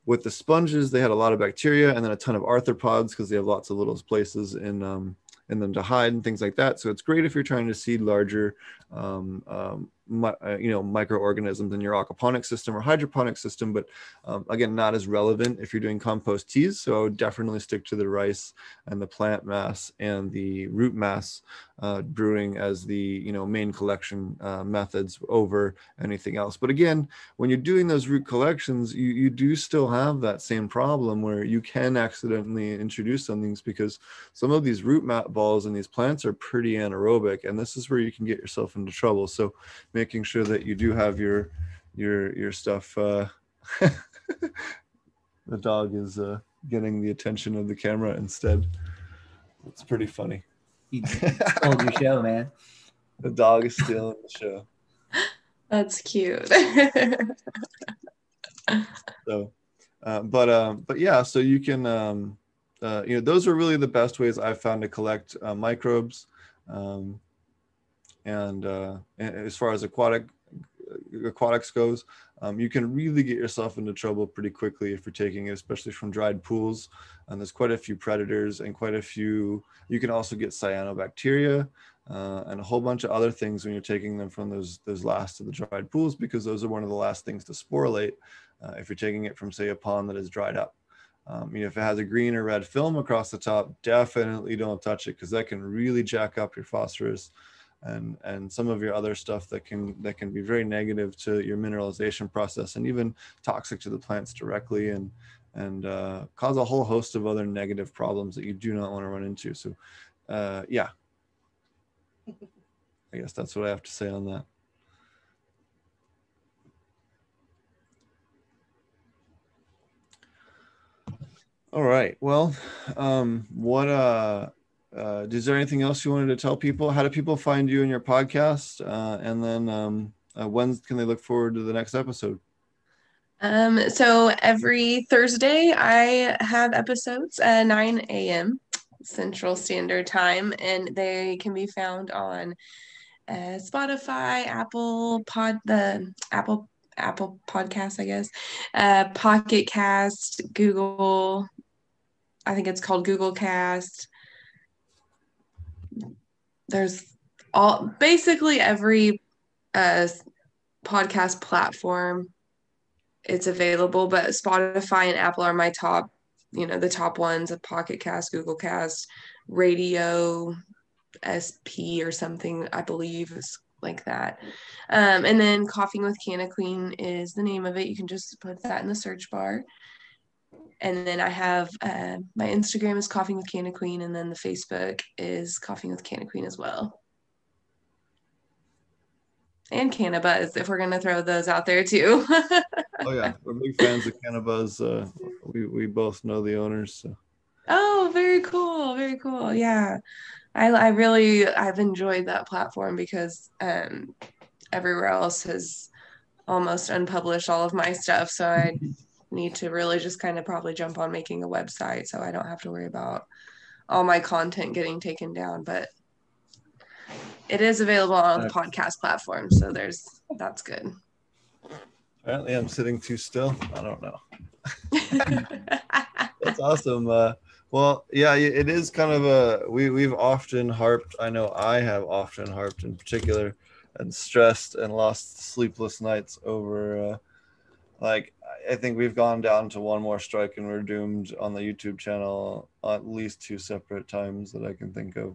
with the sponges, they had a lot of bacteria and then a ton of arthropods because they have lots of little places in um, in them to hide and things like that. So it's great if you're trying to seed larger um, um, you know microorganisms in your aquaponic system or hydroponic system but um, again not as relevant if you're doing compost teas. So definitely stick to the rice and the plant mass and the root mass uh, brewing as the you know main collection uh, methods over anything else. But again when you're doing those root collections you, you do still have that same problem where you can accidentally introduce some things because some of these root mat balls and these plants are pretty anaerobic and this is where you can get yourself into trouble. So making sure that you do have your your your stuff. Uh, the dog is uh, getting the attention of the camera instead. It's pretty funny. You stole your show, man. The dog is stealing the show. That's cute. so, uh, but um, but yeah, so you can um, uh, you know those are really the best ways I've found to collect uh, microbes. Um, and, uh, as far as aquatic aquatics goes, um, you can really get yourself into trouble pretty quickly if you're taking it, especially from dried pools. And there's quite a few predators and quite a few. You can also get cyanobacteria uh, and a whole bunch of other things when you're taking them from those those last of the dried pools because those are one of the last things to sporulate uh, if you're taking it from say a pond that is dried up. Um, you know, if it has a green or red film across the top, definitely don't touch it because that can really jack up your phosphorus and and some of your other stuff that can that can be very negative to your mineralization process and even toxic to the plants directly and and uh, cause a whole host of other negative problems that you do not want to run into. So uh, yeah. I guess that's what i have to say on that. All right well um, what uh uh, is there anything else you wanted to tell people? How do people find you in your podcast? Uh, and then um, uh, when can they look forward to the next episode? Um, so every Thursday, I have episodes at 9 a.m. Central Standard Time, and they can be found on uh, Spotify, Apple Pod, the Apple Apple Podcast, I guess, uh, Pocket Cast, Google. I think it's called Google Cast there's all basically every uh, podcast platform it's available but spotify and apple are my top you know the top ones of pocket cast google cast radio sp or something i believe is like that. Um, and then coughing with canna queen is the name of it. You can just put that in the search bar and then I have uh, my Instagram is Coughing with Canna Queen, and then the Facebook is Coughing with Canna Queen as well. And Cannabuzz, if we're gonna throw those out there too. oh yeah, we're big fans of Cannabuzz. Uh, we we both know the owners. So. Oh, very cool, very cool. Yeah, I I really I've enjoyed that platform because um, everywhere else has almost unpublished all of my stuff, so I need to really just kind of probably jump on making a website so I don't have to worry about all my content getting taken down. But it is available on the podcast platform, so there's that's good. Apparently, I'm sitting too still. I don't know. that's awesome. Uh, well, yeah, it is kind of a we we've often harped. I know I have often harped in particular, and stressed and lost sleepless nights over. Uh, like I think we've gone down to one more strike and we're doomed on the YouTube channel at least two separate times that I can think of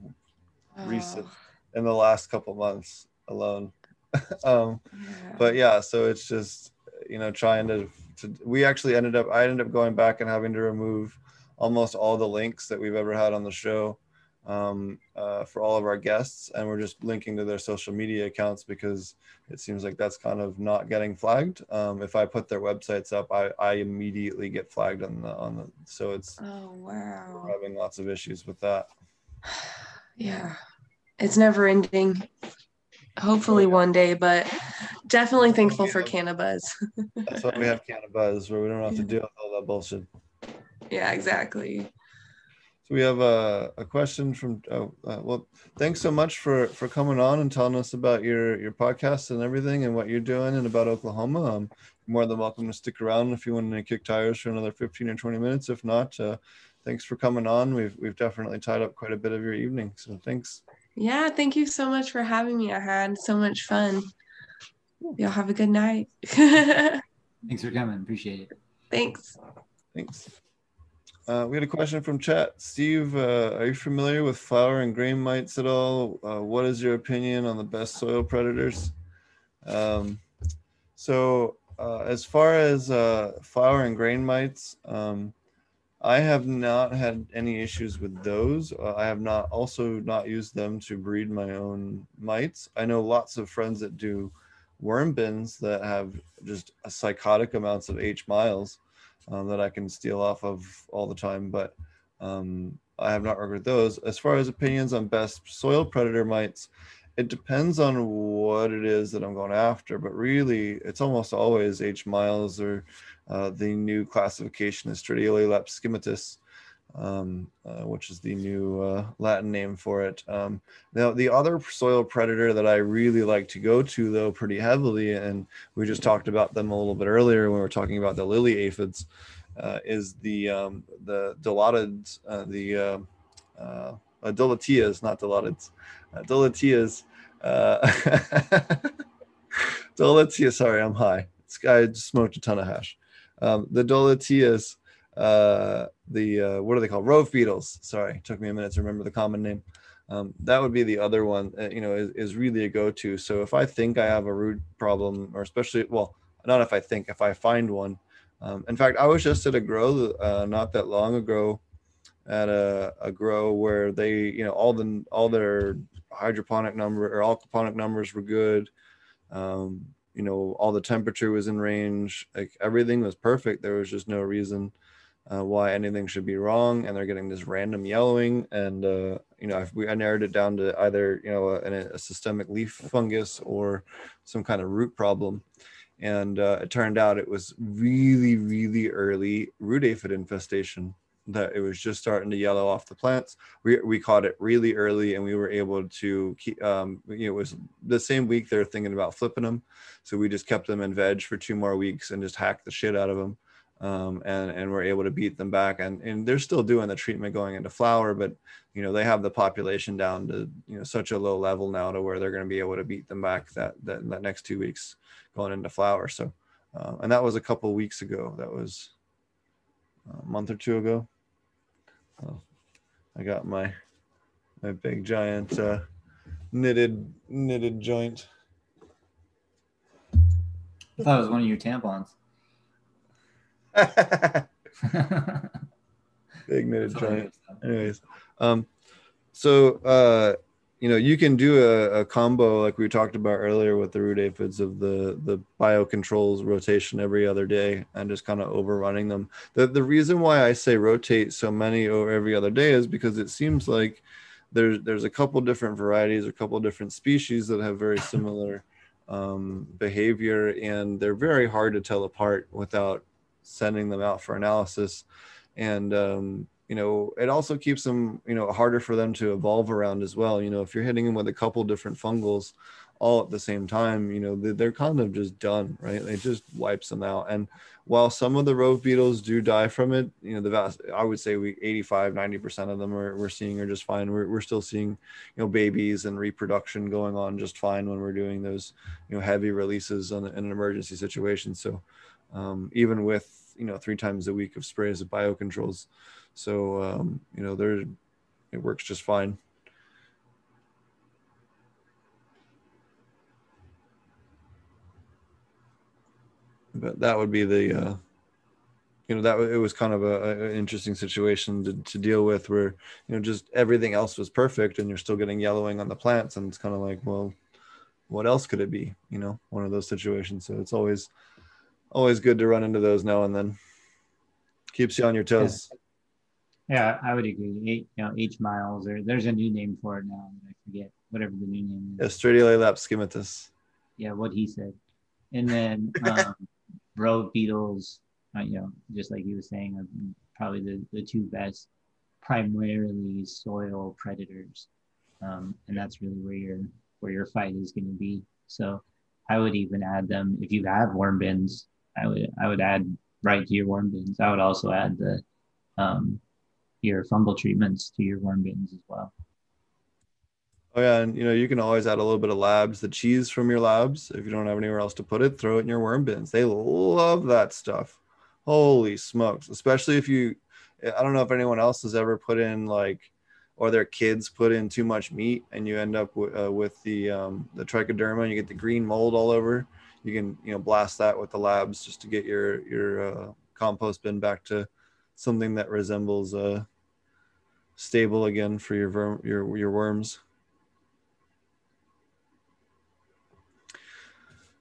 oh. recent in the last couple months alone. um, yeah. But yeah, so it's just you know trying to, to we actually ended up I ended up going back and having to remove almost all the links that we've ever had on the show um, uh, for all of our guests, and we're just linking to their social media accounts because it seems like that's kind of not getting flagged. Um, if I put their websites up, I, I immediately get flagged on the on the. So it's oh wow, having lots of issues with that. Yeah, it's never ending. Hopefully one day, but definitely thankful for Cannabuzz. that's why we have Cannabuzz, where we don't have to deal with all that bullshit. Yeah, exactly. So we have a, a question from oh, uh, well thanks so much for for coming on and telling us about your your podcast and everything and what you're doing and about Oklahoma. Um, you're more than welcome to stick around if you want to kick tires for another 15 or 20 minutes. If not, uh, thanks for coming on. We've we've definitely tied up quite a bit of your evening. So thanks. Yeah, thank you so much for having me. I had so much fun. Y'all have a good night. Thanks for coming. Appreciate it. Thanks. Thanks. Uh, we had a question from chat. Steve, uh, are you familiar with flower and grain mites at all? Uh, what is your opinion on the best soil predators? Um, so uh, as far as uh, flower and grain mites, um, I have not had any issues with those. Uh, I have not also not used them to breed my own mites. I know lots of friends that do worm bins that have just psychotic amounts of H miles um, that I can steal off of all the time, but um, I have not worked those. As far as opinions on best soil predator mites, it depends on what it is that I'm going after, but really it's almost always H miles or uh, the new classification is Stratiolaelaps scimitus, um, uh, which is the new uh, Latin name for it. Um, now, the other soil predator that I really like to go to, though, pretty heavily, and we just talked about them a little bit earlier when we were talking about the lily aphids, uh, is the um, the dilatids, uh, the uh, uh, dalotias, not dilatids, uh, dalotias. Dalotias, sorry, I'm high. This guy smoked a ton of hash. Um, the dalotias uh, the uh, what are they called? Rove beetles. Sorry, took me a minute to remember the common name. Um, that would be the other one. Uh, you know, is, is really a go-to. So if I think I have a root problem, or especially well, not if I think, if I find one. Um, in fact, I was just at a grow uh, not that long ago, at a, a grow where they, you know, all the all their hydroponic number or aquaponic numbers were good. Um, you know, all the temperature was in range. Like everything was perfect. There was just no reason uh, why anything should be wrong and they're getting this random yellowing and uh, you know we I narrowed it down to either you know a, a, systemic leaf fungus or some kind of root problem. And uh, it turned out it was really really early root aphid infestation that it was just starting to yellow off the plants. We, we caught it really early and we were able to keep um, you know it was the same week they're thinking about flipping them. So we just kept them in veg for two more weeks and just hacked the shit out of them um, and and we're able to beat them back. And and they're still doing the treatment going into flower, but you know they have the population down to you know such a low level now to where they're going to be able to beat them back that that, that next two weeks going into flower. So, uh, and that was a couple weeks ago. That was a month or two ago. I got my my big giant uh, knitted knitted joint. I thought it was one of your tampons. Big knitted giant. Anyways, um, so uh, you know you can do a, a, combo like we talked about earlier with the root aphids of the the biocontrols rotation every other day and just kind of overrunning them. The the reason why I say rotate so many over every other day is because it seems like there's there's a couple different varieties, a couple different species that have very similar um, behavior, and they're very hard to tell apart without sending them out for analysis. And um, you know it also keeps them you know harder for them to evolve around as well. You know if you're hitting them with a couple different fungals all at the same time you know they're kind of just done right? It just wipes them out. And while some of the rove beetles do die from it you know the vast i would say we 85 90% of them are, we're seeing are just fine. We're, we're still seeing you know babies and reproduction going on just fine when we're doing those you know heavy releases in an emergency situation. So um, even with you know three times a week of sprays of biocontrols. So um, you know there, it works just fine. But that would be the, uh, you know, that it was kind of a, an interesting situation to, to deal with, where you know just everything else was perfect, and you're still getting yellowing on the plants, and it's kind of like, well, what else could it be? You know, one of those situations. So it's always always good to run into those now and then. Keeps you on your toes. Yeah, yeah I would agree. Eight, you know, H miles, or there's a new name for it now. I forget whatever the new name is. Stratiolaelaps scimitus. Yeah, what he said. And then um, rove beetles, uh, you know, just like he was saying, are probably the, the two best primarily soil predators. Um, and that's really where your where your fight is going to be. So I would even add them if you have worm bins. I would I would add right to your worm bins. I would also add the um, your fungal treatments to your worm bins as well. Oh yeah, and you know you can always add a little bit of labs, the cheese from your labs. If you don't have anywhere else to put it, throw it in your worm bins. They love that stuff. Holy smokes! Especially if you, I don't know if anyone else has ever put in like, or their kids put in too much meat, and you end up w- uh, with the um, the trichoderma, and you get the green mold all over. You can you know blast that with the labs just to get your your uh, compost bin back to something that resembles uh, stable again for your your your worms.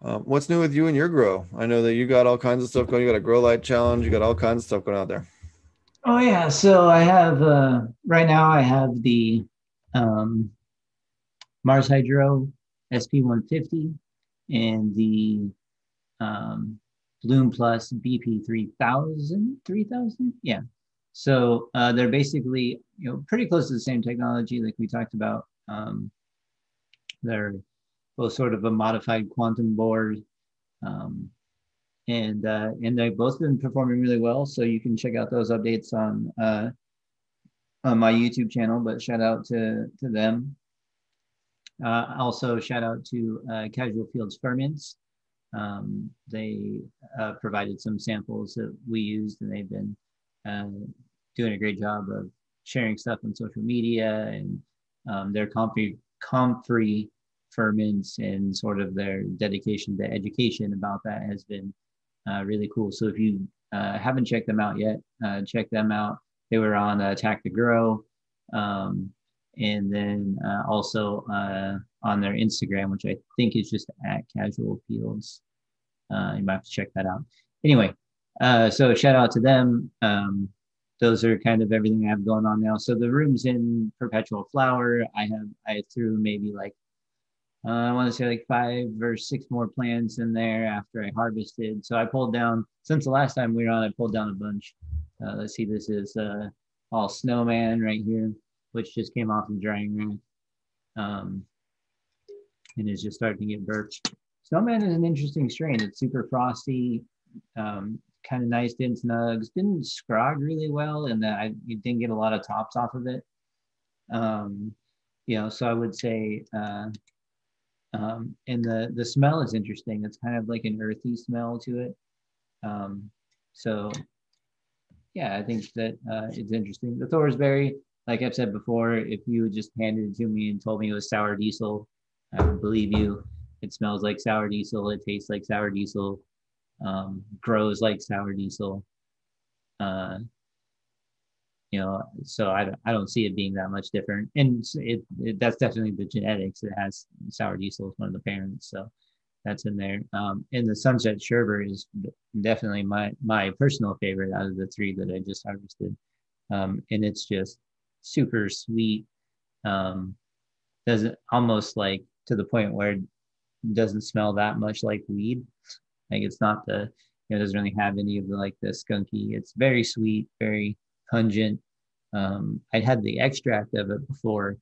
Um, what's new with you and your grow? I know that you got all kinds of stuff going. You got a grow light challenge. You got all kinds of stuff going out there. Oh yeah, so I have uh, right now. I have the um, Mars Hydro SP 150 and the um, Bloom Plus BP 3000. 3000, yeah. So uh, they're basically you know pretty close to the same technology, like we talked about. Um, they're both sort of a modified quantum board. Um, and uh, and they've both been performing really well. So you can check out those updates on uh, on my YouTube channel. But shout out to to them. Uh, also shout out to uh, Casual Fields Ferments. Um, they uh, provided some samples that we used, and they've been uh, doing a great job of sharing stuff on social media and um, their comfrey comfrey ferments and sort of their dedication to education about that has been uh, really cool. So if you uh, haven't checked them out yet, check them out. They were on Attack the Grow, um, and then uh, also uh, on their Instagram, which I think is just at Casual Fields. Uh, you might have to check that out. Anyway, so shout out to them. Um, those are kind of everything I have going on now. So the room's in perpetual flower. I have I threw maybe like uh, I want to say like five or six more plants in there after I harvested. So I pulled down, since the last time we were on, I pulled down a bunch. Uh, let's see, this is uh, all snowman right here, which just came off the drying rack. Um, and is just starting to get burped. Snowman is an interesting strain. It's super frosty, um, kind of nice, dense nugs. Didn't scrog really well, and that I didn't get a lot of tops off of it. Um, you know, so I would say uh, um, and the the smell is interesting. It's kind of like an earthy smell to it. Um, so yeah, I think that uh, it's interesting. The Thorsberry, like I've said before, if you just handed it to me and told me it was sour diesel, I would believe you. It smells like sour diesel. It tastes like sour diesel. Um, grows like sour diesel. Uh, you know so i, I don't see it being that much different and it, it that's definitely the genetics it has sour diesel as one of the parents so that's in there um, and the sunset sherbet is definitely my my personal favorite out of the three that i just harvested um, and it's just super sweet um, doesn't almost like to the point where it doesn't smell that much like weed like it's not the you know doesn't really have any of the like the skunky it's very sweet very pungent. Um, I'd had the extract of it before.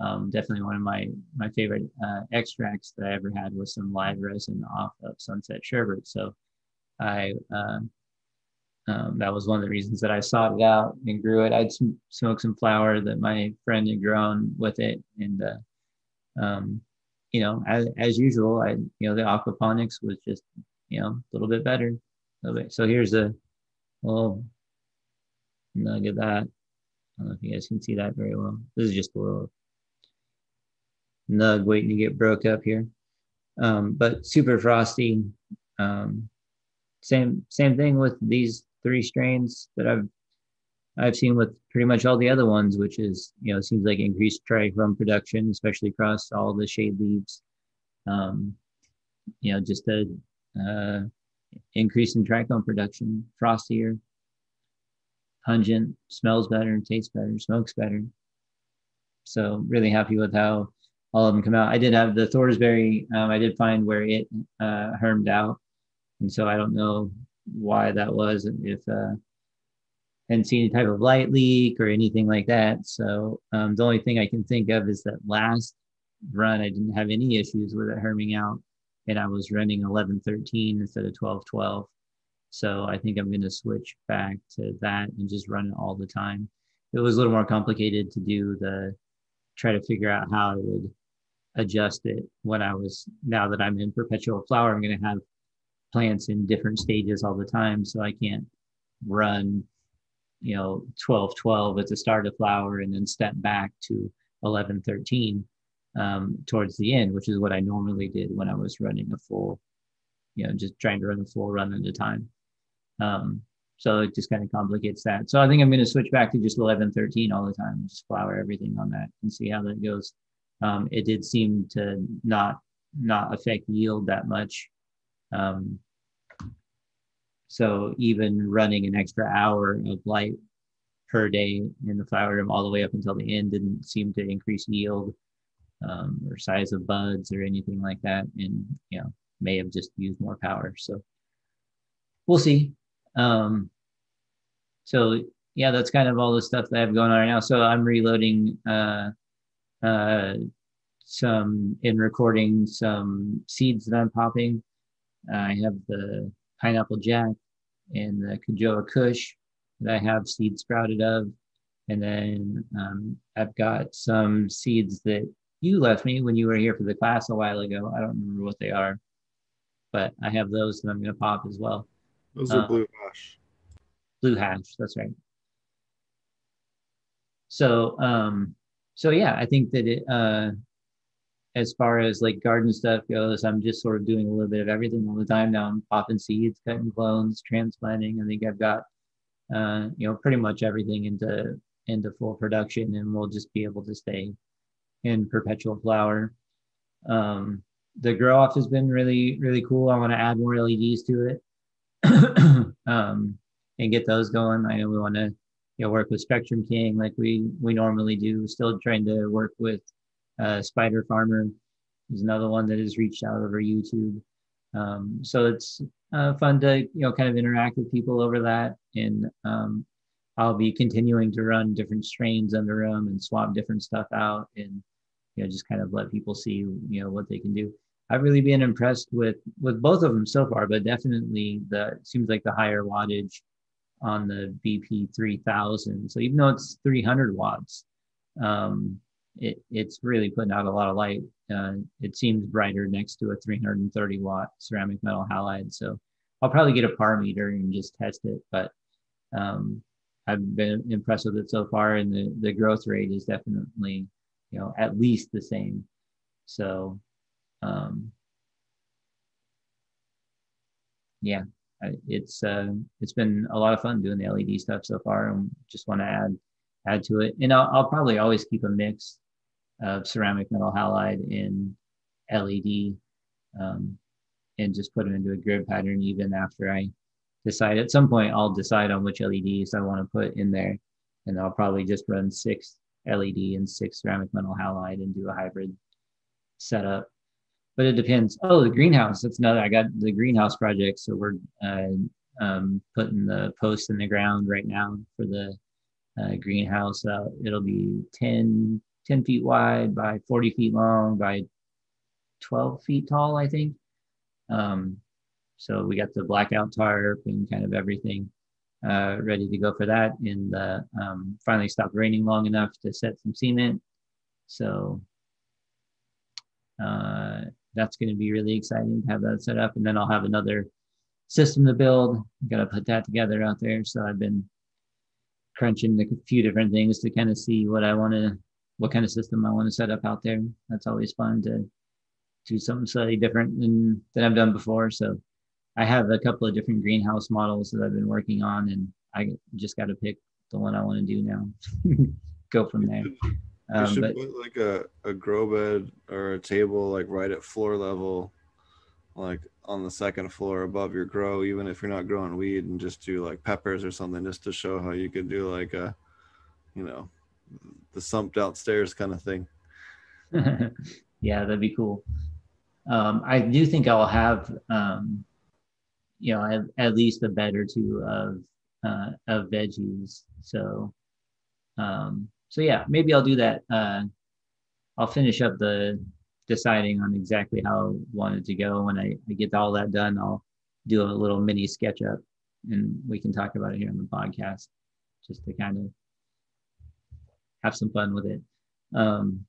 Um, definitely one of my my favorite uh, extracts that I ever had was some live resin off of Sunset Sherbet. So I uh, um, that was one of the reasons that I sought it out and grew it. I'd sm- smoked some flower that my friend had grown with it, and uh, um, you know, as, as usual, I you know the aquaponics was just you know a little bit better. So here's a little nug of that. I don't know if you guys can see that very well. This is just a little nug waiting to get broke up here. Um, but super frosty. Um, same same thing with these three strains that I've I've seen with pretty much all the other ones, which is you know seems like increased trichome production, especially across all the shade leaves. Um, you know, just a uh, increase in trichome production, frostier, pungent, smells better, tastes better, smokes better. So really happy with how all of them come out. I did have the Thorsberry. Um, I did find where it uh, hermed out, and so I don't know why that was. And if uh, and see any type of light leak or anything like that. So um, the only thing I can think of is that last run I didn't have any issues with it herming out, and I was running 1113 instead of 1212. So I think I'm going to switch back to that and just run it all the time. It was a little more complicated to do the try to figure out how I would adjust it when I was now that I'm in perpetual flower. I'm going to have plants in different stages all the time, so I can't run you know 12 12 at the start of flower and then step back to 11 13 um, towards the end which is what i normally did when i was running a full you know just trying to run a full run at a time. Um, so it just kind of complicates that. So i think i'm going to switch back to just 11 13 all the time just flower everything on that and see how that goes. Um, it did seem to not not affect yield that much um, so even running an extra hour of light per day in the flower room all the way up until the end didn't seem to increase yield um, or size of buds or anything like that. And, you know, may have just used more power. So we'll see. Um, so yeah, that's kind of all the stuff that I have going on right now. So I'm reloading uh, uh, some in recording some seeds that I'm popping. I have the pineapple jack and the Kajoa Kush that I have seeds sprouted of. And then um, I've got some seeds that you left me when you were here for the class a while ago. I don't remember what they are, but I have those that I'm going to pop as well. Those are uh, blue hash. Blue hash, that's right. So, um, so yeah, I think that it, uh, as far as like garden stuff goes, I'm just sort of doing a little bit of everything all the time now. I'm popping seeds, cutting clones, transplanting. I think I've got, uh, you know, pretty much everything into into full production, and we'll just be able to stay in perpetual flower. Um, the grow off has been really really cool. I want to add more LEDs to it um, and get those going. I know we want to you know work with Spectrum King like we we normally do. Still trying to work with uh, Spider Farmer is another one that has reached out over YouTube. Um, so it's uh, fun to you know kind of interact with people over that, and um, I'll be continuing to run different strains under them and swap different stuff out, and you know just kind of let people see you know what they can do. I've really been impressed with with both of them so far, but definitely the seems like the higher wattage on the BP 3000. So even though it's 300 watts, um, it, it's really putting out a lot of light. Uh, it seems brighter next to a 330 watt ceramic metal halide. So I'll probably get a par meter and just test it. But um, I've been impressed with it so far, and the, the growth rate is definitely, you know, at least the same. So, um, yeah, it's uh, it's been a lot of fun doing the LED stuff so far, and just want to add add to it. And I'll, I'll probably always keep a mix of ceramic metal halide in LED um, and just put them into a grid pattern even after I decide. At some point, I'll decide on which LEDs I want to put in there. And I'll probably just run six LED and six ceramic metal halide and do a hybrid setup. But it depends. Oh, the greenhouse. That's another. I got the greenhouse project. So we're uh, um, putting the post in the ground right now for the uh, greenhouse. Uh, it'll be 10 10 feet wide by 40 feet long by 12 feet tall, I think. Um, so we got the blackout tarp and kind of everything uh, ready to go for that. And the, um, finally stopped raining long enough to set some cement. So uh, that's going to be really exciting to have that set up. And then I'll have another system to build. Got to put that together out there. So I've been crunching a few different things to kind of see what I want to what kind of system I want to set up out there. That's always fun to do something slightly different than than I've done before. So I have a couple of different greenhouse models that I've been working on, and I just got to pick the one I want to do now. Go from there. Um, you should but, put like a, a grow bed or a table like right at floor level, like on the second floor above your grow, even if you're not growing weed, and just do like peppers or something, just to show how you could do like a, you know, the sump downstairs kind of thing. yeah, that'd be cool. Um, I do think I'll have, um, you know, at, least a bed or two of uh, of veggies. So, um, so yeah, maybe I'll do that. Uh, I'll finish up the deciding on exactly how I want it to go. When I, I get all that done, I'll do a little mini sketch up and we can talk about it here on the podcast just to kind of have some fun with it. Um,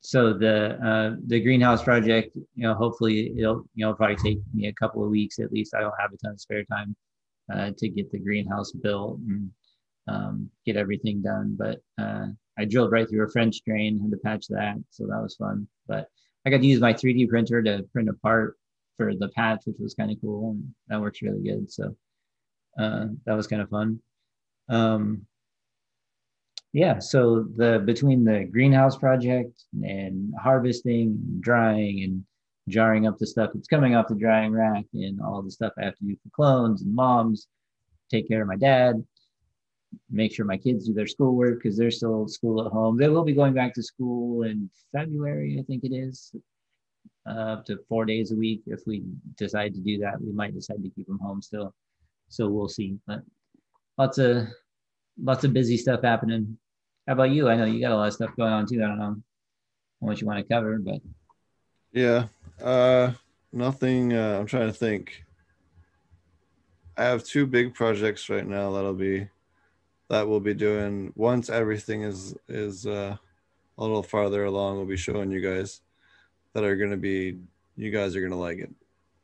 so the uh, the greenhouse project, you know, hopefully it'll you know probably take me a couple of weeks at least. I don't have a ton of spare time uh, to get the greenhouse built and um, get everything done. But uh, I drilled right through a French drain, had to patch that, so that was fun. But I got to use my 3D printer to print a part for the patch, which was kind of cool, and that works really good. So uh, that was kind of fun. Um, yeah, so the between the greenhouse project and harvesting, drying, and jarring up the stuff that's coming off the drying rack, and all the stuff I have to do for clones and moms, take care of my dad, make sure my kids do their schoolwork because they're still school at home. They will be going back to school in February, I think it is, uh, up to four days a week. If we decide to do that, we might decide to keep them home still. So we'll see. But lots of lots of busy stuff happening. How about you? I know you got a lot of stuff going on too. I don't know what you want to cover, but yeah, uh, nothing. Uh, I'm trying to think. I have two big projects right now that'll be that we'll be doing once everything is is uh, a little farther along. We'll be showing you guys that are going to be you guys are going to like it.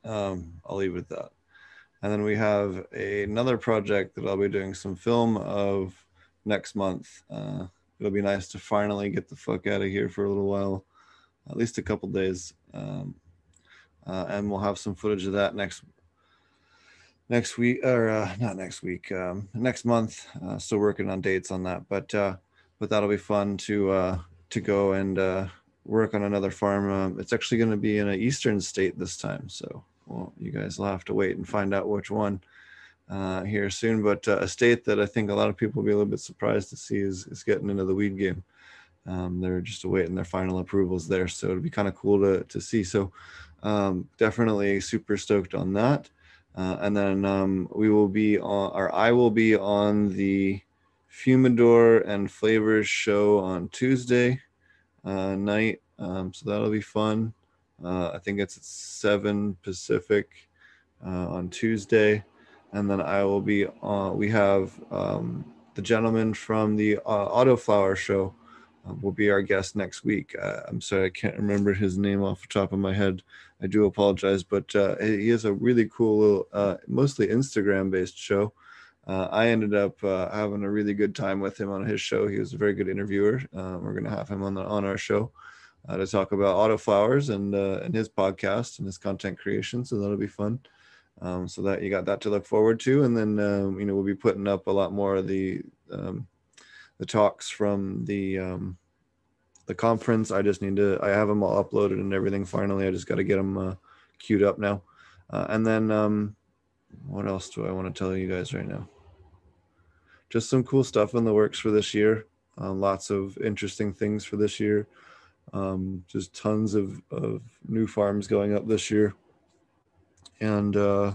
Um, I'll leave it at that. And then we have a, another project that I'll be doing some film of next month. Uh, it'll be nice to finally get the fuck out of here for a little while, at least a couple days. Um, uh, and we'll have some footage of that next next week or uh, not next week um, next month uh, still working on dates on that but uh, but that'll be fun to uh, to go and uh, work on another farm um, it's actually going to be in an eastern state this time so well you guys will have to wait and find out which one uh, here soon but a state that i think a lot of people will be a little bit surprised to see is, is getting into the weed game um, they're just awaiting their final approvals there so it'll be kind of cool to, to see so um, definitely super stoked on that uh, and then um, we will be on, or I will be on the Fumador and Flavors show on Tuesday uh, night. Um, so that'll be fun. Uh, I think it's at 7 Pacific uh, on Tuesday. And then I will be on, we have um, the gentleman from the uh, Autoflower show um, will be our guest next week. Uh, I'm sorry, I can't remember his name off the top of my head. I do apologize, but uh, he has a really cool, little, uh, mostly Instagram based show. Uh, I ended up uh, having a really good time with him on his show. He was a very good interviewer. Uh, we're going to have him on the, on our show to talk about autoflowers and and his podcast and his content creation. So that'll be fun. Um, so that you got that to look forward to, and then um, you know we'll be putting up a lot more of the um, the talks from the um, the conference. I just need to. I have them all uploaded and everything. Finally, I just got to get them uh, queued up now. Uh, and then, um, what else do I want to tell you guys right now? Just some cool stuff in the works for this year. Uh, lots of interesting things for this year. Um, just tons of, of new farms going up this year. And uh,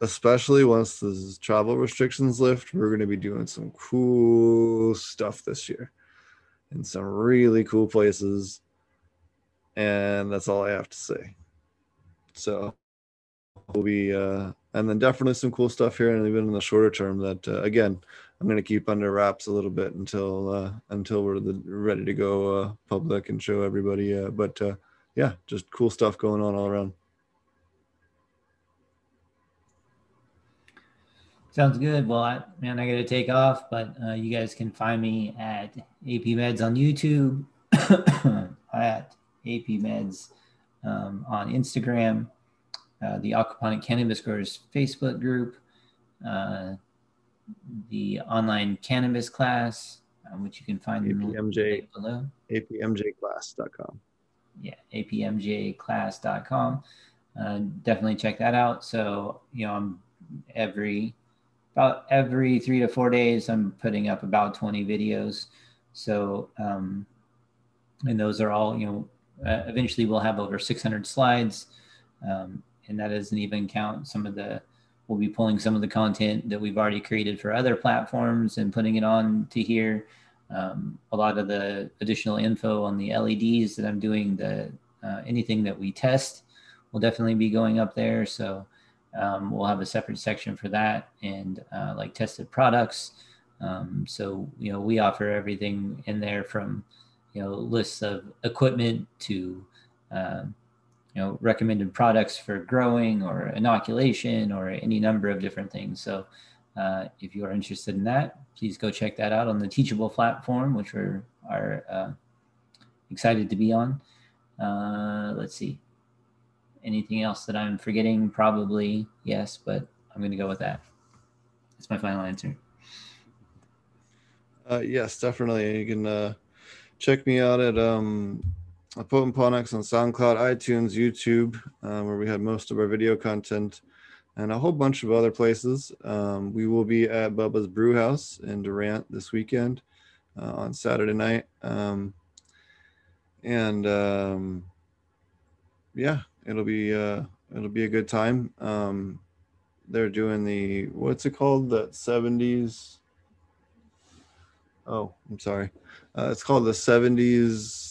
especially once the travel restrictions lift, we're going to be doing some cool stuff this year in some really cool places. And that's all I have to say. So we'll be, uh, and then definitely some cool stuff here, and even in the shorter term. That uh, again, I'm going to keep under wraps a little bit until uh, until we're the, ready to go uh, public and show everybody. Uh, but uh, yeah, just cool stuff going on all around. Sounds good. Well, I, man, I got to take off, but uh, you guys can find me at AP Meds on YouTube, at AP Meds um, on Instagram, uh, the Aquaponic Cannabis Growers Facebook group, uh, the online cannabis class, uh, which you can find APMJ, below. APMJclass.com. Yeah, APMJclass.com. Uh, definitely check that out. So, you know, I'm every about every three to four days, I'm putting up about 20 videos. So, um, and those are all, you know, uh, eventually we'll have over 600 slides. Um, and that doesn't even count some of the we'll be pulling some of the content that we've already created for other platforms and putting it on to here. Um, a lot of the additional info on the LEDs that I'm doing, the uh, anything that we test will definitely be going up there. So um, we'll have a separate section for that and uh, like tested products. Um, so you know we offer everything in there from you know lists of equipment to um, you know recommended products for growing or inoculation or any number of different things. So uh, if you are interested in that, please go check that out on the Teachable platform, which we're are uh, excited to be on. Uh, let's see. Anything else that I'm forgetting? Probably yes, but I'm going to go with that. That's my final answer. Uh, yes, definitely. You can uh, check me out at um, Potent Ponics on SoundCloud, iTunes, YouTube, uh, where we have most of our video content, and a whole bunch of other places. Um, we will be at Bubba's Brew House in Durant this weekend uh, on Saturday night. Um, and um, yeah, it'll be uh, it'll be a good time. Um, they're doing the what's it called? That 70s. Oh, I'm sorry. Uh, it's called the 70s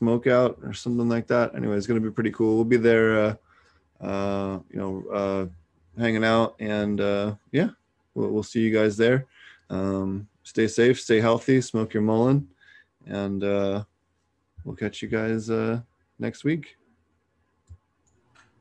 Smokeout or something like that. Anyway, it's going to be pretty cool. We'll be there, uh, uh, you know, uh, hanging out, and uh, yeah, we'll, we'll see you guys there. Um, stay safe, stay healthy, smoke your mullein, and uh, we'll catch you guys next week.